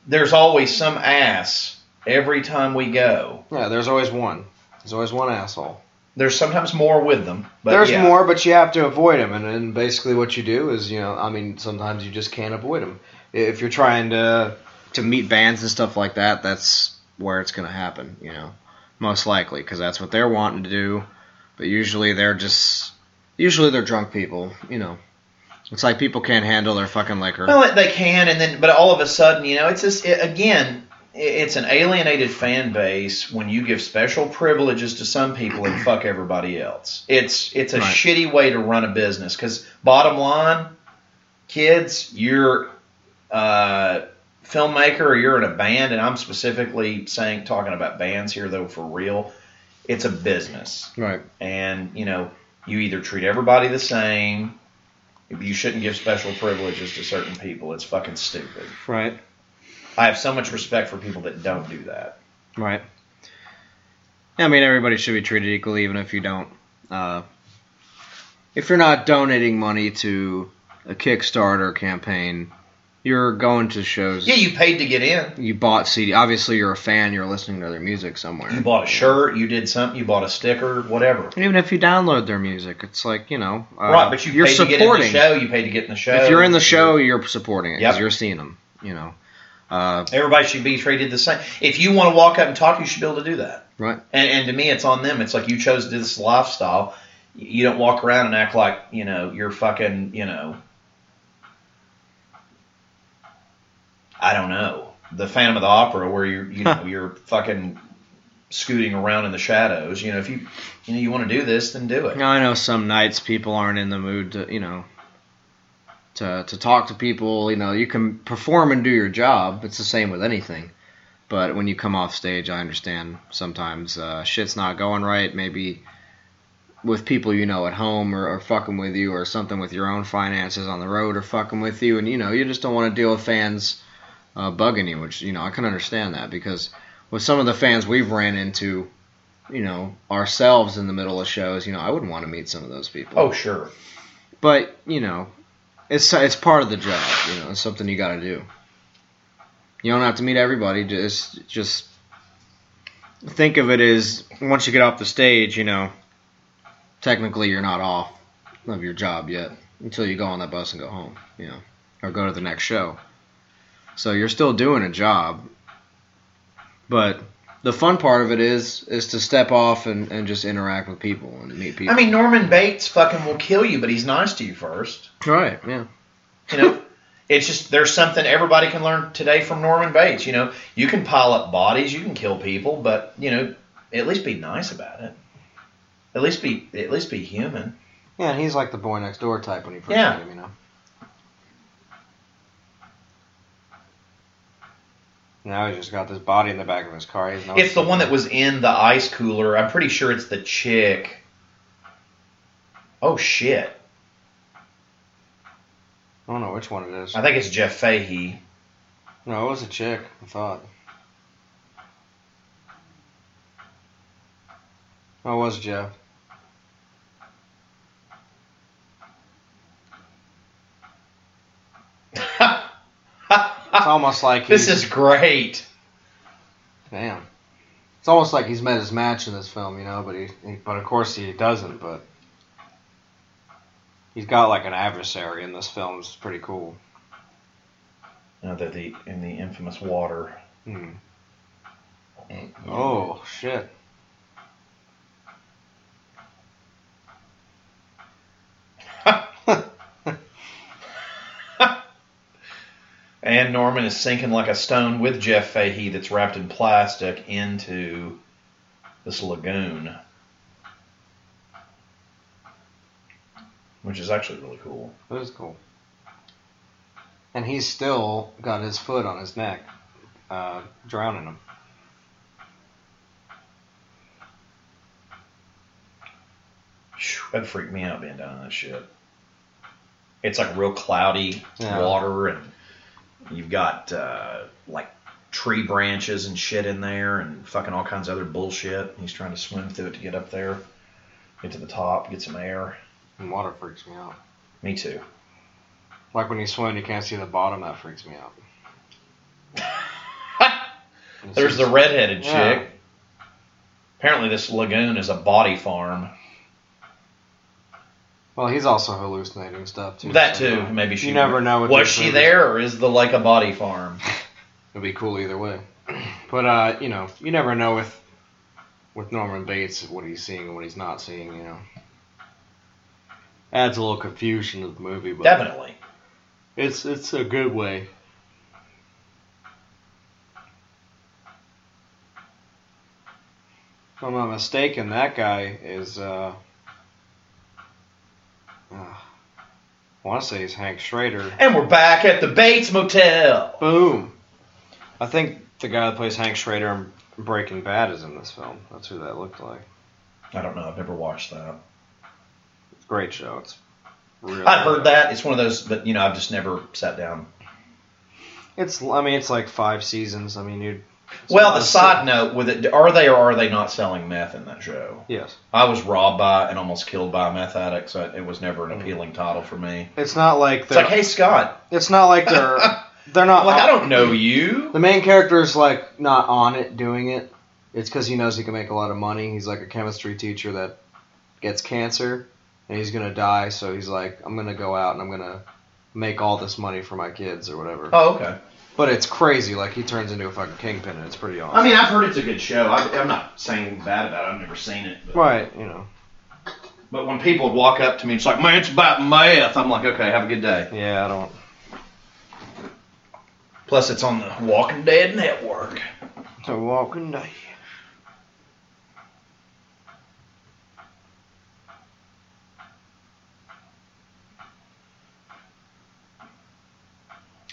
There's always some ass every time we go. Yeah, there's always one. There's always one asshole. There's sometimes more with them. But there's yeah. more, but you have to avoid them. And then basically, what you do is, you know, I mean, sometimes you just can't avoid them. If you're trying to to meet bands and stuff like that, that's where it's going to happen. You know, most likely because that's what they're wanting to do. But usually, they're just usually they're drunk people. You know, it's like people can't handle their fucking liquor. Well, they can, and then but all of a sudden, you know, it's just it, again, it's an alienated fan base when you give special privileges to some people and fuck everybody else. It's it's a Right. shitty way to run a business because bottom line, kids, you're a filmmaker or you're in a band, and I'm specifically saying talking about bands here though for real. It's a business Right. and you know you either treat everybody the same you shouldn't give special privileges to certain people it's fucking stupid Right. i have so much respect for people that don't do that Right. I mean, everybody should be treated equally, even if you don't. Uh, if you're not donating money to a Kickstarter campaign, you're going to shows. yeah you paid to get in You bought CD. Obviously, you're a fan. You're listening to their music somewhere. you bought a shirt you did something you bought a sticker whatever Even if you download their music, it's like you know. Uh, right but you you're paid to get in the supporting. show you paid to get in the show if you're in the show, you're supporting it because Yep. you're seeing them. You know. Uh, everybody should be treated the same if you want to walk up and talk you should be able to do that right. and, and to me it's on them it's like you chose this lifestyle you don't walk around and act like you know you're fucking you know I don't know the Phantom of the Opera where you're you know you're fucking scooting around in the shadows you know if you you know you want to do this then do it Now I know some nights people aren't in the mood to, you know, to to talk to people. You know, you can perform and do your job. It's the same with anything. But when you come off stage, I understand sometimes uh, shit's not going right. Maybe with people you know at home or, or fucking with you, or something with your own finances on the road or fucking with you, and you know you just don't want to deal with fans uh, bugging you. Which you know I can understand that because with some of the fans we've ran into, you know, ourselves in the middle of shows, you know, I wouldn't want to meet some of those people. oh sure But, you know, it's it's part of the job, you know, it's something you got to do. You don't have to meet everybody, just just think of it as once you get off the stage, you know, technically you're not off of your job yet until you go on that bus and go home, you know, or go to the next show. So you're still doing a job. But the fun part of it is is to step off and, and just interact with people and meet people. I mean Norman Bates fucking will kill you but he's nice to you first right, yeah. You know, it's just there's something everybody can learn today from Norman Bates. You know, you can pile up bodies, you can kill people, but you know, at least be nice about it. At least be at least be human. Yeah, and he's like the boy next door type when you first Yeah. meet him, you know. Now he's just got this body in the back of his car. No It's the one that was in the ice cooler. I'm pretty sure it's the chick. Oh shit! I don't know which one it is. I think it's Jeff Fahey. No, it was a chick. I thought. Oh, it was Jeff. It's almost like this is great. Damn. It's almost like he's met his match in this film, you know, but he, he but of course he doesn't, but he's got like an adversary in this film. It's pretty cool. Uh, the, the in the infamous water. Hmm. Oh shit. And Norman is sinking like a stone with Jeff Fahey that's wrapped in plastic into this lagoon. Which is actually really cool. That is cool. And he's still got his foot on his neck, uh, drowning him. That freaked me out being down in that shit. It's like real cloudy Yeah. water, and you've got uh, like tree branches and shit in there, and fucking all kinds of other bullshit. He's trying to swim through it to get up there, get to the top, get some air. And water freaks me out. Me too. Like when you swim, you can't see the bottom. That freaks me out. There's the redheaded Yeah. chick. Apparently, this lagoon is a body farm. Well, he's also hallucinating stuff too. That so, too. Maybe she You never know. With Was she movies. there, or is the like a body farm? It'd be cool either way. But uh, you know, you never know with with Norman Bates what he's seeing and what he's not seeing. You know, adds a little confusion to the movie, but Definitely. it's it's a good way. If I'm not mistaken, that guy is. Uh, uh, I want to say he's Hank Schrader. And we're back at the Bates Motel. Boom. I think the guy that plays Hank Schrader in Breaking Bad is in this film. That's who that looked like. I don't know. I've never watched that. It's a great show. It's really I'd heard that. It's one of those, but you know, I've just never sat down. It's I mean it's like five seasons. I mean you. Well, the side note with it, are they or are they not selling meth in that show? Yes. I was robbed by and almost killed by a meth addict, so it was never an appealing title for me. It's not like they're. like, hey Scott, it's not like they're. They're not. like I don't know you. The main character is like not on it doing it. It's because he knows he can make a lot of money. He's like a chemistry teacher that gets cancer and he's gonna die. So he's like, I'm gonna go out and I'm gonna make all this money for my kids or whatever. Oh, okay. But it's crazy. Like he turns into a fucking kingpin and it's pretty awesome. I mean, I've heard it's a good show. I, I'm not saying bad about it. I've never seen it. But, right? You know. but when people would walk up to me, it's like, man, it's about meth. I'm like, okay, have a good day. Yeah, I don't. Plus, it's on the Walking Dead network. The Walking Dead.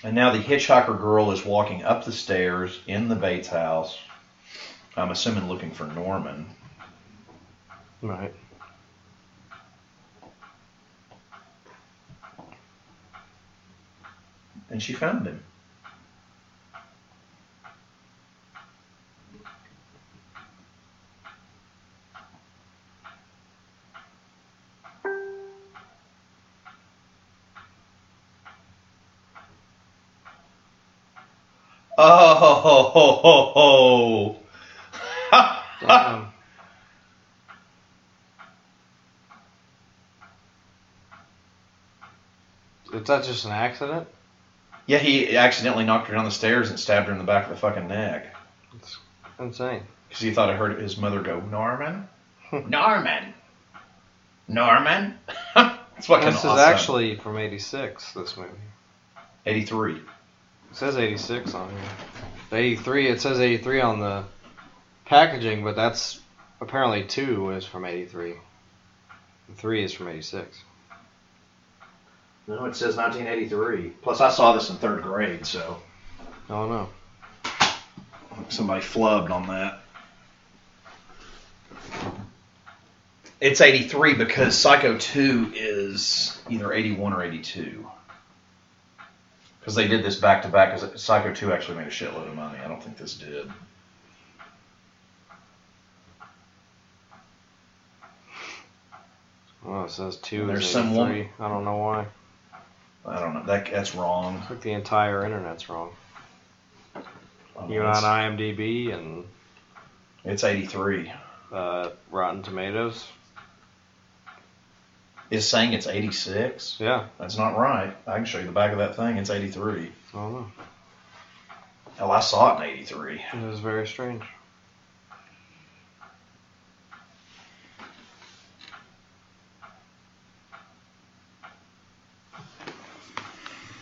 And now the hitchhiker girl is walking up the stairs in the Bates house. I'm assuming looking for Norman. Right. And she found him. Ho, ho, ho. Damn. Is that just an accident? yeah, he accidentally knocked her down the stairs and stabbed her in the back of the fucking neck. It's insane. Because he thought he heard his mother go, Norman? Hmm. Norman! Norman? That's fucking This awesome. is actually from '86. This movie. 83. It says '86 on here. The '83. It says '83 on the packaging, but that's apparently two is from '83. Three is from '86. No, it says 1983. Plus, I saw this in third grade, so Oh no. somebody flubbed on that. It's 83 because Psycho 2 is either 81 or 82. Because they did this back to back. Because Psycho 2 actually made a shitload of money. I don't think this did. Oh, it says two There's some 83. woman- I don't know why. I don't know. That that's wrong. It's like the entire internet's wrong. You it's, on IMDb and it's 83. uh, Rotten Tomatoes? Is saying it's 86? Yeah. That's not right. I can show you the back of that thing. It's 83. Oh. Hell, I saw it in 83. It was very strange.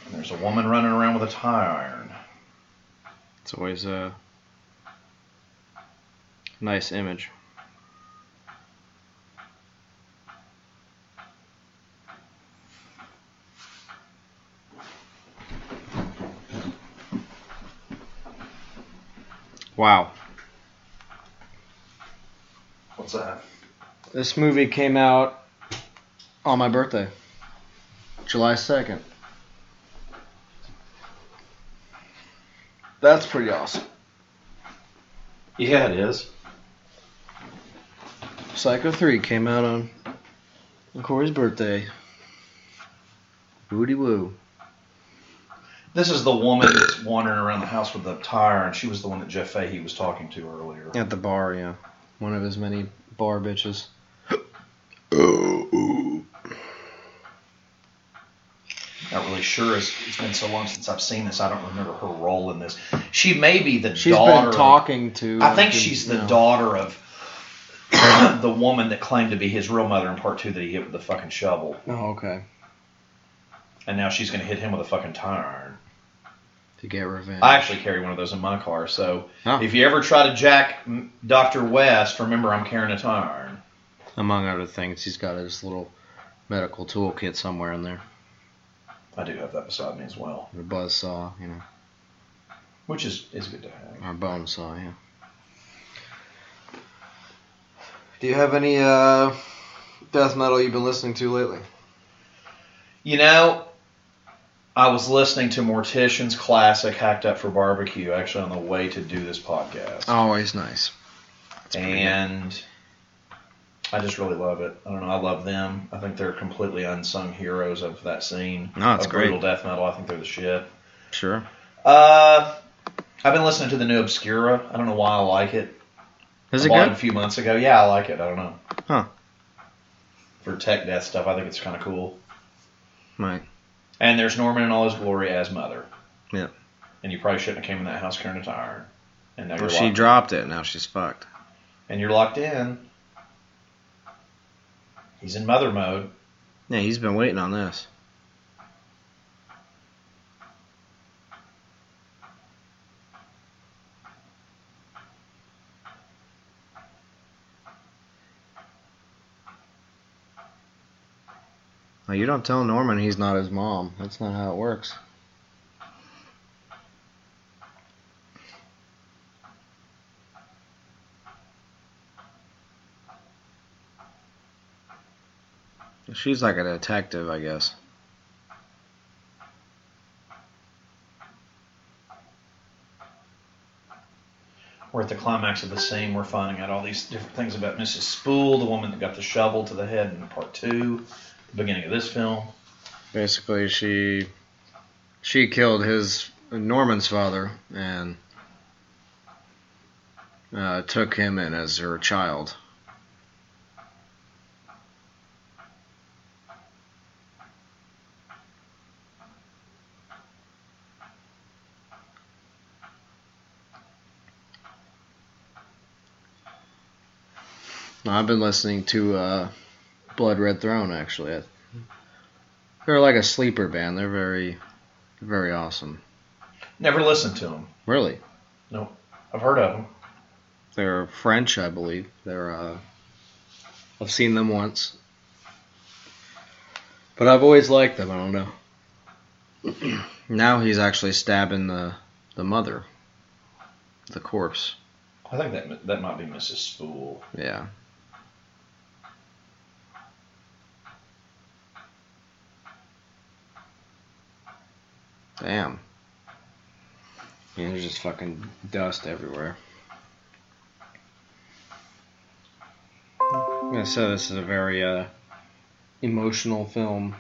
And there's a woman running around with a tire iron. It's always a nice image. Wow. What's that? This movie came out on my birthday, July 2nd. That's pretty awesome. Yeah, it is. Psycho 3 came out on, on Corey's birthday. Woody woo. This is the woman that's wandering around the house with the tire, and she was the one that Jeff Fahey was talking to earlier. At the bar, yeah. One of his many bar bitches. Not really sure. It's, it's been so long since I've seen this. I don't remember her role in this. She may be the She's daughter. been talking to. I think she's the know. daughter of the woman that claimed to be his real mother in part two that he hit with the fucking shovel, Oh, okay. and now she's going to hit him with a fucking tire iron. To get revenge. I actually carry one of those in my car, so Oh. if you ever try to jack Doctor West, remember I'm carrying a tire iron. Among other things, he's got his little medical toolkit somewhere in there. I do have that beside me as well, A buzz saw, you know. which is is good to have. Or bone saw, yeah. Do you have any uh, death metal you've been listening to lately? You know, I was listening to Mortician's classic "Hacked Up for Barbecue" actually on the way to do this podcast. Always nice. That's and I just really love it. I don't know. I love them. I think they're completely unsung heroes of that scene. No, it's of great. brutal death metal. I think they're the shit. Sure. Uh, I've been listening to the new Obscura. I don't know why I like it. Is it good? a few months ago. Yeah, I like it. I don't know. Huh. For tech death stuff, I think it's kind of cool. Right. And there's Norman in all his glory as Mother. Yeah. And you probably shouldn't have came in that house carrying a tire. And now Well, she dropped it. Now she's fucked. and you're locked in. He's in mother mode. Yeah, he's been waiting on this. Well, you don't tell Norman he's not his mom. That's not how it works. She's like a detective, I guess. We're at the climax of the scene. We're finding out all these different things about Mrs. Spool, the woman that got the shovel to the head in part two, the beginning of this film. Basically, she she killed his Norman's father and uh, took him in as her child. I've been listening to uh, Blood Red Throne actually. They're like a sleeper band. They're very, very awesome. Never listened to them. Really, No, I've heard of them. they're French, I believe. They're. Uh, I've seen them once, but I've always liked them. I don't know. now he's actually stabbing the the mother, the corpse. I think that that might be Mrs. Spool. Yeah. Damn. Yeah, there's just fucking dust everywhere. I'm gonna say this is a very uh, emotional film.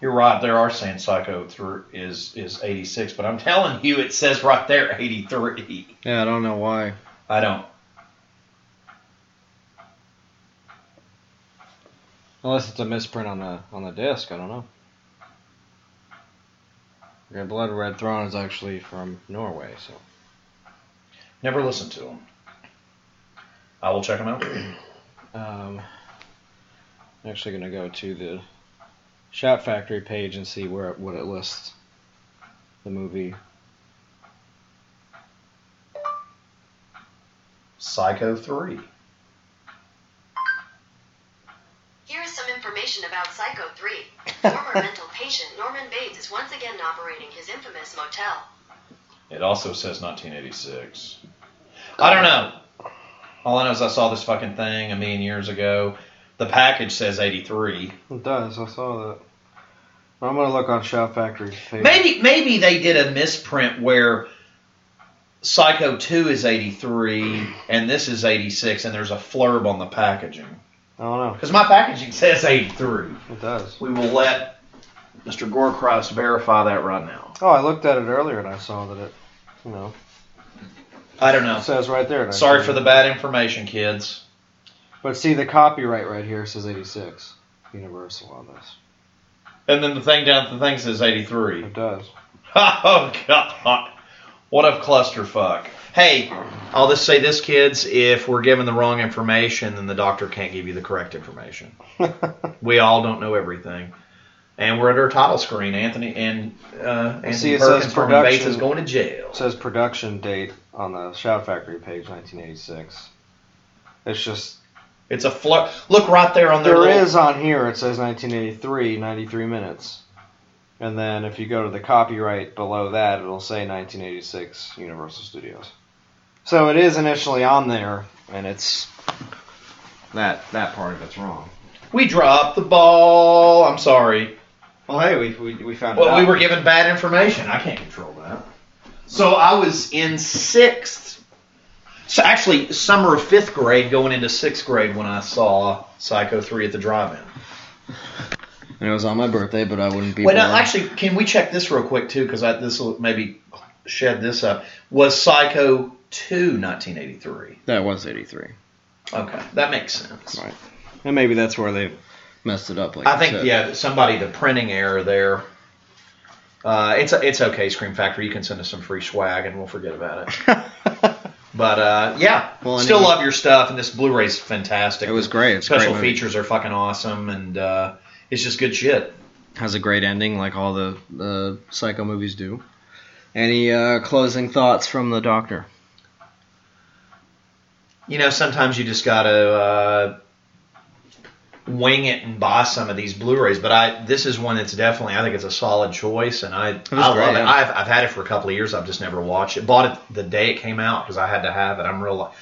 You're right. There are saying Psycho 3 is is 86, but I'm telling you, it says right there 83. Yeah, I don't know why. I don't. Unless it's a misprint on the on the disc, I don't know. Yeah, Blood Red Throne is actually from Norway, so Never listened to them. I will check them out. um, I'm actually gonna go to the Shout Factory page and see where it, what it lists the movie. Psycho 3. Here is some information about Psycho 3. Former mental patient Norman Bates is once again operating his infamous motel. It also says 1986. I don't know. All I know is I saw this fucking thing a million years ago. The package says 83. It does. I saw that. I'm gonna look on Shout Factory. page. Maybe maybe they did a misprint where Psycho 2 is 83 and this is 86 and there's a flurb on the packaging. I don't know. Because my packaging says 83. It does. We will let Mr. Gorechrist verify that right now. Oh, I looked at it earlier and I saw that it, you know, I don't know. it says right there. Sorry for the bad information, kids. But see, the copyright right here says 86. Universal on this. And then the thing down the thing says 83. It does. Oh god. What a clusterfuck. Hey, I'll just say this, kids. If we're given the wrong information, then the doctor can't give you the correct information. We all don't know everything. And we're at our title screen. Anthony and uh, Anthony See, it says Perkins from Bates production- is going to jail. It says production date on the Shout Factory page, 1986. It's just It's a flirt. Look right there on their there little- is on here. It says 1983, 93 minutes, and then if you go to the copyright below that, it'll say 1986 Universal Studios. So it is initially on there, and it's that that part of it's wrong. We dropped the ball. I'm sorry. Well, hey, we we, we found Well, we were given bad information. I can't control that. So I was in sixth. So actually, summer of fifth grade, going into sixth grade, when I saw Psycho three at the drive-in. And it was on my birthday, but I wouldn't be. Wait, now, actually, can we check this real quick too? Because this will maybe shed this up. Was Psycho two 1983? that was 83. Okay, that makes sense. Right. And maybe that's where they messed it up. Like I think said. yeah, somebody the printing error there. Uh, it's it's okay, Scream Factory. You can send us some free swag, and we'll forget about it. But uh, yeah, Well, still it- love your stuff, and this Blu-ray's fantastic. It was great. It's Special great features are fucking awesome, and uh, it's just good shit. has a great ending, like all the the Psycho movies do. Any uh, closing thoughts from the Doctor? You know, sometimes you just gotta uh, wing it and buy some of these Blu-rays. But I this is one that's definitely I think it's a solid choice, and I I great, love it. I've I've had it for a couple of years. I've just never watched it. Bought it the day it came out because I had to have it. I'm real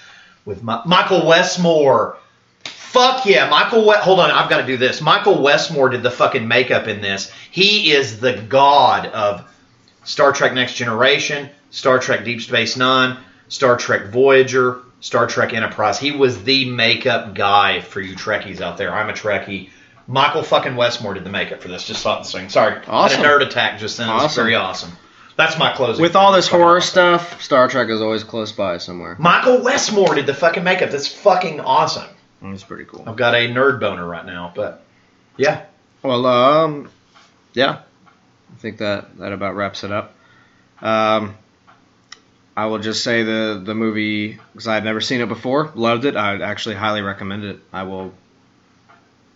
with my, Michael Westmore. Fuck yeah, Michael. We- Hold on, I've got to do this. Michael Westmore did the fucking makeup in this. He is the god of Star Trek Next Generation, Star Trek Deep Space Nine, Star Trek Voyager, Star Trek Enterprise. He was the makeup guy for you Trekkies out there. I'm a Trekkie. Michael fucking Westmore did the makeup for this. Just thought this thing. Sorry, Awesome. Had a nerd attack just then. It was Awesome. very awesome. That's my closing. With all this horror awesome. stuff, Star Trek is always close by somewhere. Michael Westmore did the fucking makeup. That's fucking awesome. That's pretty cool. I've got a nerd boner right now, but yeah. Well, um, yeah, think that that about wraps it up. Um, I will just say the the movie because I've never seen it before, loved it. I'd actually highly recommend it. I will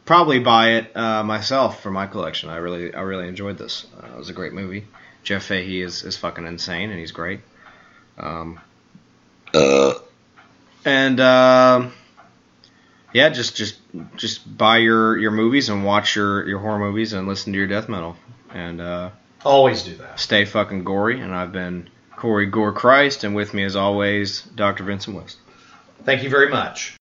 probably buy it uh, myself for my collection. I really I really enjoyed this. Uh, it was a great movie. Jeff Fahey is, is fucking insane and he's great. Um, and um, yeah, just just just buy your, your movies and watch your, your horror movies and listen to your death metal and uh, always do that. Stay fucking gory, and I've been Corey Gore Christ, and with me as always, Dr. Vincent West. Thank you very much.